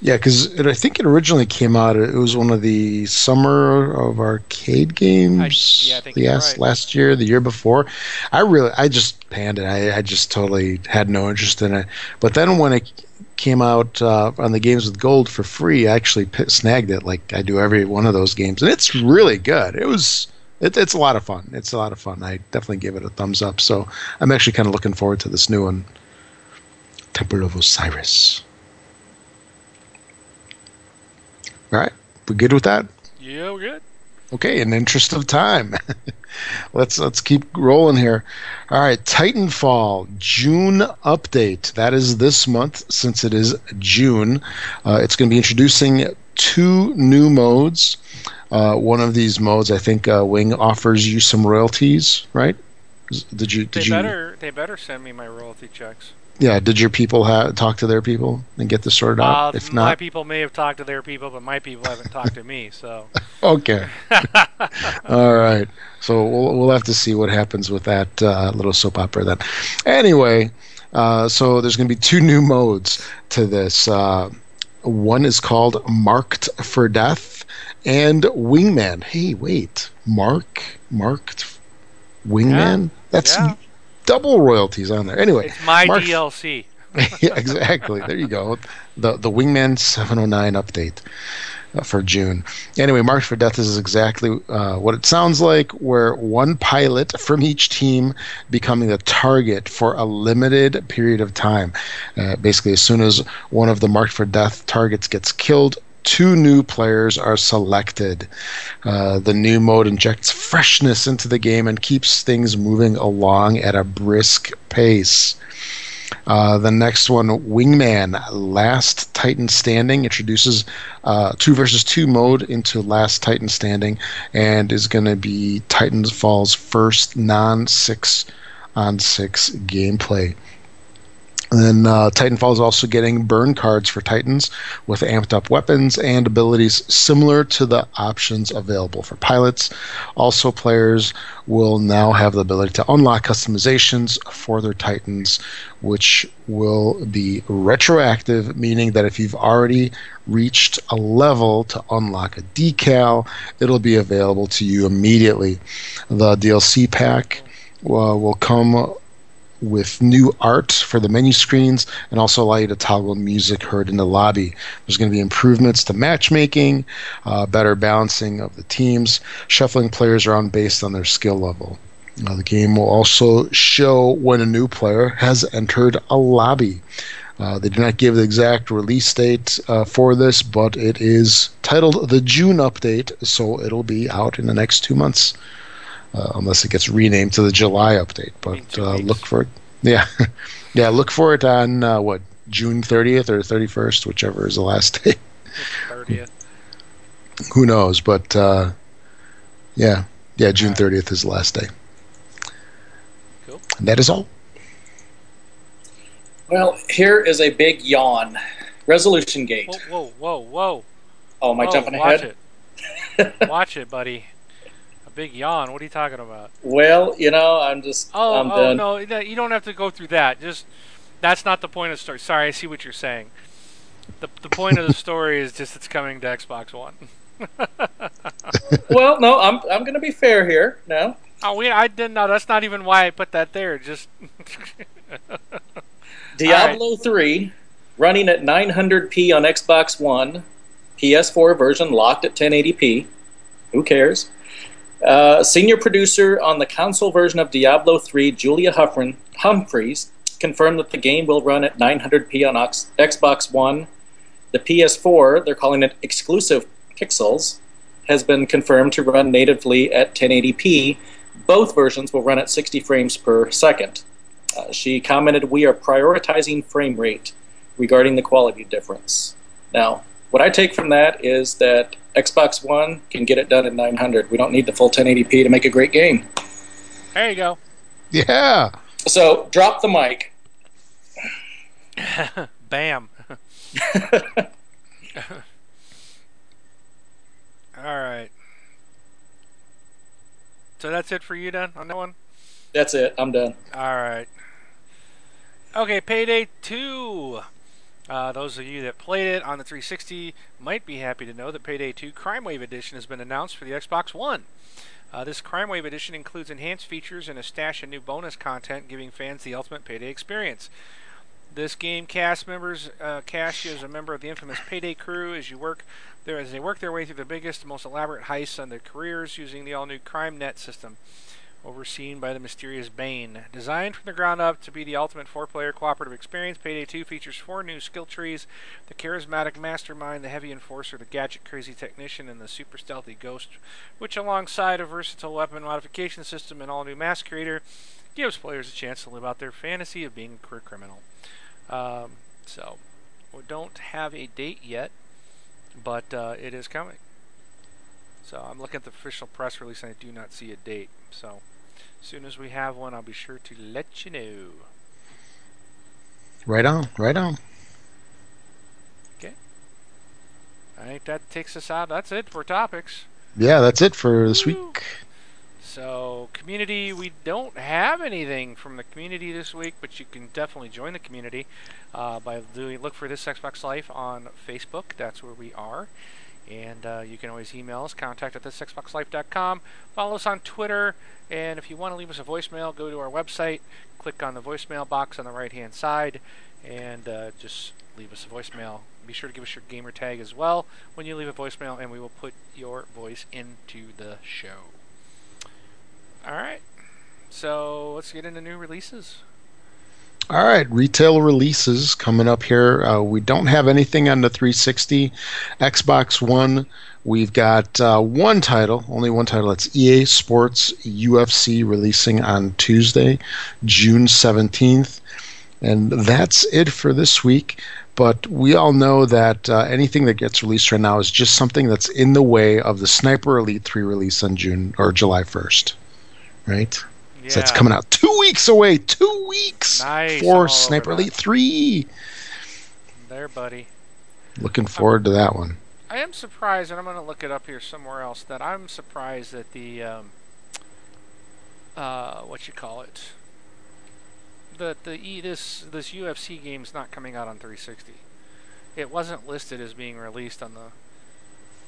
Yeah, because I think it originally came out. It was one of the summer of arcade games. I, yeah, I think yes, right. last year, the year before. I really, I just panned it. I, I just totally had no interest in it. But then when it came out uh, on the games with gold for free, I actually p- snagged it. Like I do every one of those games, and it's really good. It was. It, it's a lot of fun. It's a lot of fun. I definitely give it a thumbs up. So I'm actually kind of looking forward to this new one, Temple of Osiris. All right, we good with that? Yeah, we're good. Okay, in the interest of time, let's let's keep rolling here. All right, Titanfall June update. That is this month, since it is June. Uh, it's going to be introducing two new modes. Uh, one of these modes, I think, uh, Wing offers you some royalties, right? Did you? Did They you? better they better send me my royalty checks. Yeah. Did your people ha- talk to their people and get this sorted out? Uh, if my people may have talked to their people, but my people haven't talked to me. So okay. All right. So we'll we'll have to see what happens with that uh, little soap opera then. Anyway, uh, so there's going to be two new modes to this. One is called Marked for Death and Wingman. Hey, wait, Mark Marked Wingman. That's yeah. double royalties on there. Anyway, it's my Mark- DLC. yeah, exactly. There you go. The the Wingman 709 update. Uh, for June. Anyway, Marked for Death is exactly uh, what it sounds like, where one pilot from each team becoming the target for a limited period of time. Uh, basically, as soon as one of the Marked for Death targets gets killed, two new players are selected. Uh, the new mode injects freshness into the game and keeps things moving along at a brisk pace. Uh, the next one, Wingman Last Titan Standing, introduces uh, two versus two mode into Last Titan Standing and is going to be Titanfall's first non six on six gameplay. And then uh, Titanfall is also getting burn cards for Titans with amped up weapons and abilities similar to the options available for pilots. Also, players will now have the ability to unlock customizations for their Titans, which will be retroactive, meaning that if you've already reached a level to unlock a decal, it'll be available to you immediately. The DLC pack uh, will come with new art for the menu screens and also allow you to toggle music heard in the lobby. There's going to be improvements to matchmaking, uh, better balancing of the teams, shuffling players around based on their skill level. Uh, the game will also show when a new player has entered a lobby. Uh, they do not give the exact release date uh, for this, but it is titled the June update, so it'll be out in the next two months unless it gets renamed to the July update. But uh, look for it. Yeah, yeah. Look for it on uh, what June 30th or 31st, whichever is the last day. 30th. Who knows? But uh, yeah, yeah. June right. 30th is the last day. Cool. And that is all. Well, here is a big yawn. Resolution gate. Whoa, whoa, whoa, whoa. Oh, am I whoa, jumping watch ahead? It. watch it, buddy big yawn. What are you talking about? Well, you know, I'm just. Oh, I'm oh no, you don't have to go through that. Just that's not the point of the story. Sorry, I see what you're saying. The the point of the story is just it's coming to Xbox One. well, no, I'm I'm going to be fair here. No. Oh, we I didn't know. That's not even why I put that there. Just. Diablo right. 3 running at 900p on Xbox One, PS4 version locked at 1080p. Who cares? Uh, senior producer on the console version of Diablo 3, Julia Huffrin, Humphreys, confirmed that the game will run at 900p on Ox- Xbox One. The PS4, they're calling it exclusive pixels, has been confirmed to run natively at 1080p. Both versions will run at 60 frames per second. Uh, she commented, We are prioritizing frame rate regarding the quality difference. Now, what I take from that is that Xbox One can get it done at 900. We don't need the full 1080p to make a great game. There you go. Yeah. So drop the mic. Bam. All right. So that's it for you, then, on that one? That's it. I'm done. All right. Okay, Payday 2. Uh, those of you that played it on the 360 might be happy to know that Payday 2 Crime Wave Edition has been announced for the Xbox One. Uh, this Crime Wave Edition includes enhanced features and a stash of new bonus content, giving fans the ultimate Payday experience. This game cast members uh, you as a member of the infamous Payday crew as you work there as they work their way through the biggest, most elaborate heists on their careers using the all-new CrimeNet system overseen by the mysterious Bane. Designed from the ground up to be the ultimate four player cooperative experience, Payday 2 features four new skill trees the charismatic mastermind, the heavy enforcer, the gadget crazy technician, and the super stealthy ghost, which, alongside a versatile weapon modification system and all new mask creator, gives players a chance to live out their fantasy of being a career criminal. Um, so, we don't have a date yet, but uh, it is coming. So I'm looking at the official press release and I do not see a date. So as soon as we have one, I'll be sure to let you know. Right on, right on. Okay. I think that takes us out. That's it for topics. Yeah, that's it for this week. So, community, we don't have anything from the community this week, but you can definitely join the community uh, by doing look for this Xbox Life on Facebook. That's where we are. And uh, you can always email us, contact at thisxboxlife.com. Follow us on Twitter. And if you want to leave us a voicemail, go to our website, click on the voicemail box on the right hand side, and uh, just leave us a voicemail. Be sure to give us your gamer tag as well when you leave a voicemail, and we will put your voice into the show. All right. So let's get into new releases. All right, retail releases coming up here. Uh, we don't have anything on the 360, Xbox One. We've got uh, one title, only one title. It's EA Sports UFC releasing on Tuesday, June 17th. And that's it for this week. But we all know that uh, anything that gets released right now is just something that's in the way of the Sniper Elite 3 release on June or July 1st. Right? Yeah. So it's coming out two weeks away. Two weeks nice. for Sniper Elite 3. There, buddy. Looking forward to that one. I am surprised, and I'm going to look it up here somewhere else, that I'm surprised that the, um, uh, what you call it, that the e this this UFC game's not coming out on 360. It wasn't listed as being released on the,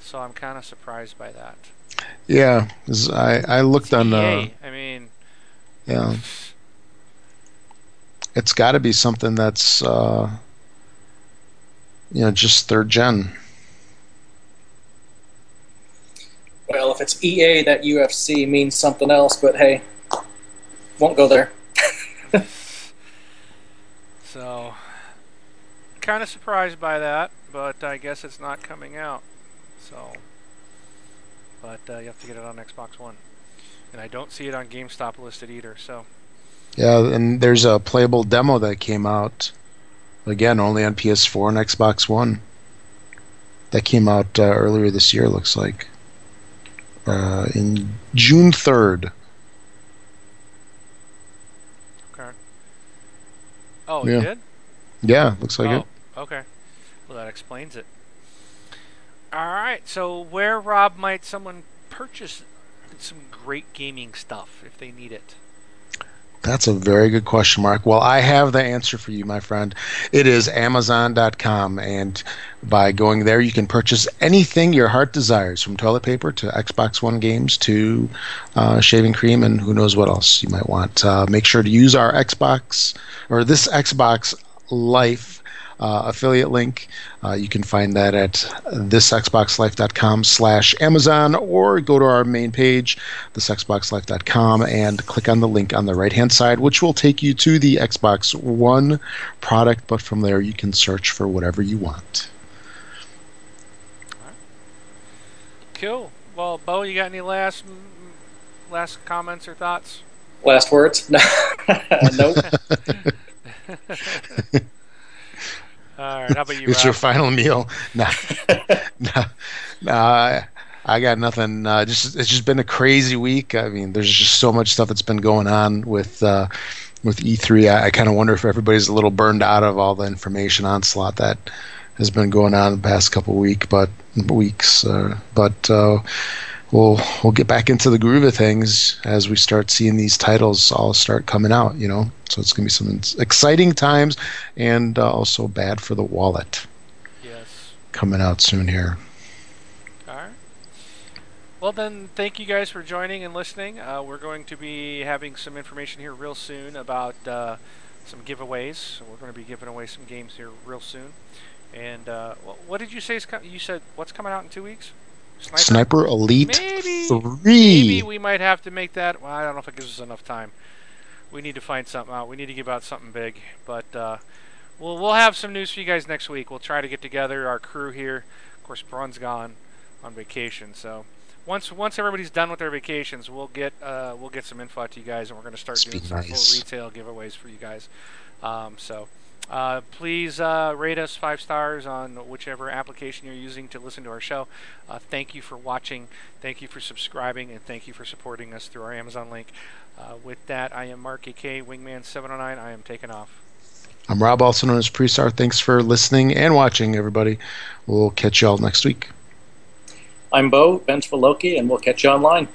so I'm kind of surprised by that. Yeah, I I looked it's on. EA. Uh, I mean, yeah. It's got to be something that's, uh, you know, just third gen. Well, if it's EA, that UFC means something else, but hey, won't go there. so, kind of surprised by that, but I guess it's not coming out. So, but uh, you have to get it on Xbox One and I don't see it on GameStop listed either. So. Yeah, and there's a playable demo that came out, again only on PS4 and Xbox One. That came out uh, earlier this year, looks like, uh, in June third. Okay. Oh, yeah. did. Yeah, looks like oh, it. Okay. Well, that explains it. All right. So, where Rob might someone purchase some great gaming stuff if they need it? That's a very good question, Mark. Well, I have the answer for you, my friend. It is Amazon.com. And by going there, you can purchase anything your heart desires from toilet paper to Xbox One games to uh, shaving cream and who knows what else you might want. Uh, make sure to use our Xbox or this Xbox Life uh, affiliate link. Uh, you can find that at thisxboxlife.com slash Amazon or go to our main page, thisxboxlife.com, and click on the link on the right-hand side, which will take you to the Xbox One product, but from there you can search for whatever you want. Cool. Well, Beau, you got any last last comments or thoughts? Last words? No. nope. All right. How about you? it's Rob? your final meal. Nah, nah, nah. I got nothing. Uh, just it's just been a crazy week. I mean, there's just so much stuff that's been going on with uh, with E3. I, I kind of wonder if everybody's a little burned out of all the information onslaught that has been going on the past couple week, but weeks. Uh, but uh, we'll we'll get back into the groove of things as we start seeing these titles all start coming out. You know, so it's going to be some exciting times, and uh, also bad for the wallet. Yes. Coming out soon here. All right. Well then, thank you guys for joining and listening. Uh, we're going to be having some information here real soon about uh, some giveaways. We're going to be giving away some games here real soon. And uh, what did you say? Is com- you said what's coming out in two weeks? Sniper, Sniper Elite maybe, 3. Maybe we might have to make that. Well, I don't know if it gives us enough time. We need to find something out. We need to give out something big. But uh, we'll we'll have some news for you guys next week. We'll try to get together our crew here. Of course, Brun's gone on vacation, so once once everybody's done with their vacations, we'll get uh, we'll get some info to you guys, and we're going to start doing some nice. full retail giveaways for you guys. Um, so. Uh, please uh, rate us five stars on whichever application you're using to listen to our show. Uh, thank you for watching. Thank you for subscribing, and thank you for supporting us through our Amazon link. Uh, with that, I am Mark AK Wingman709. I am taking off. I'm Rob, also known as Prestar. Thanks for listening and watching, everybody. We'll catch you all next week. I'm Beau, Vengeful Loki, and we'll catch you online.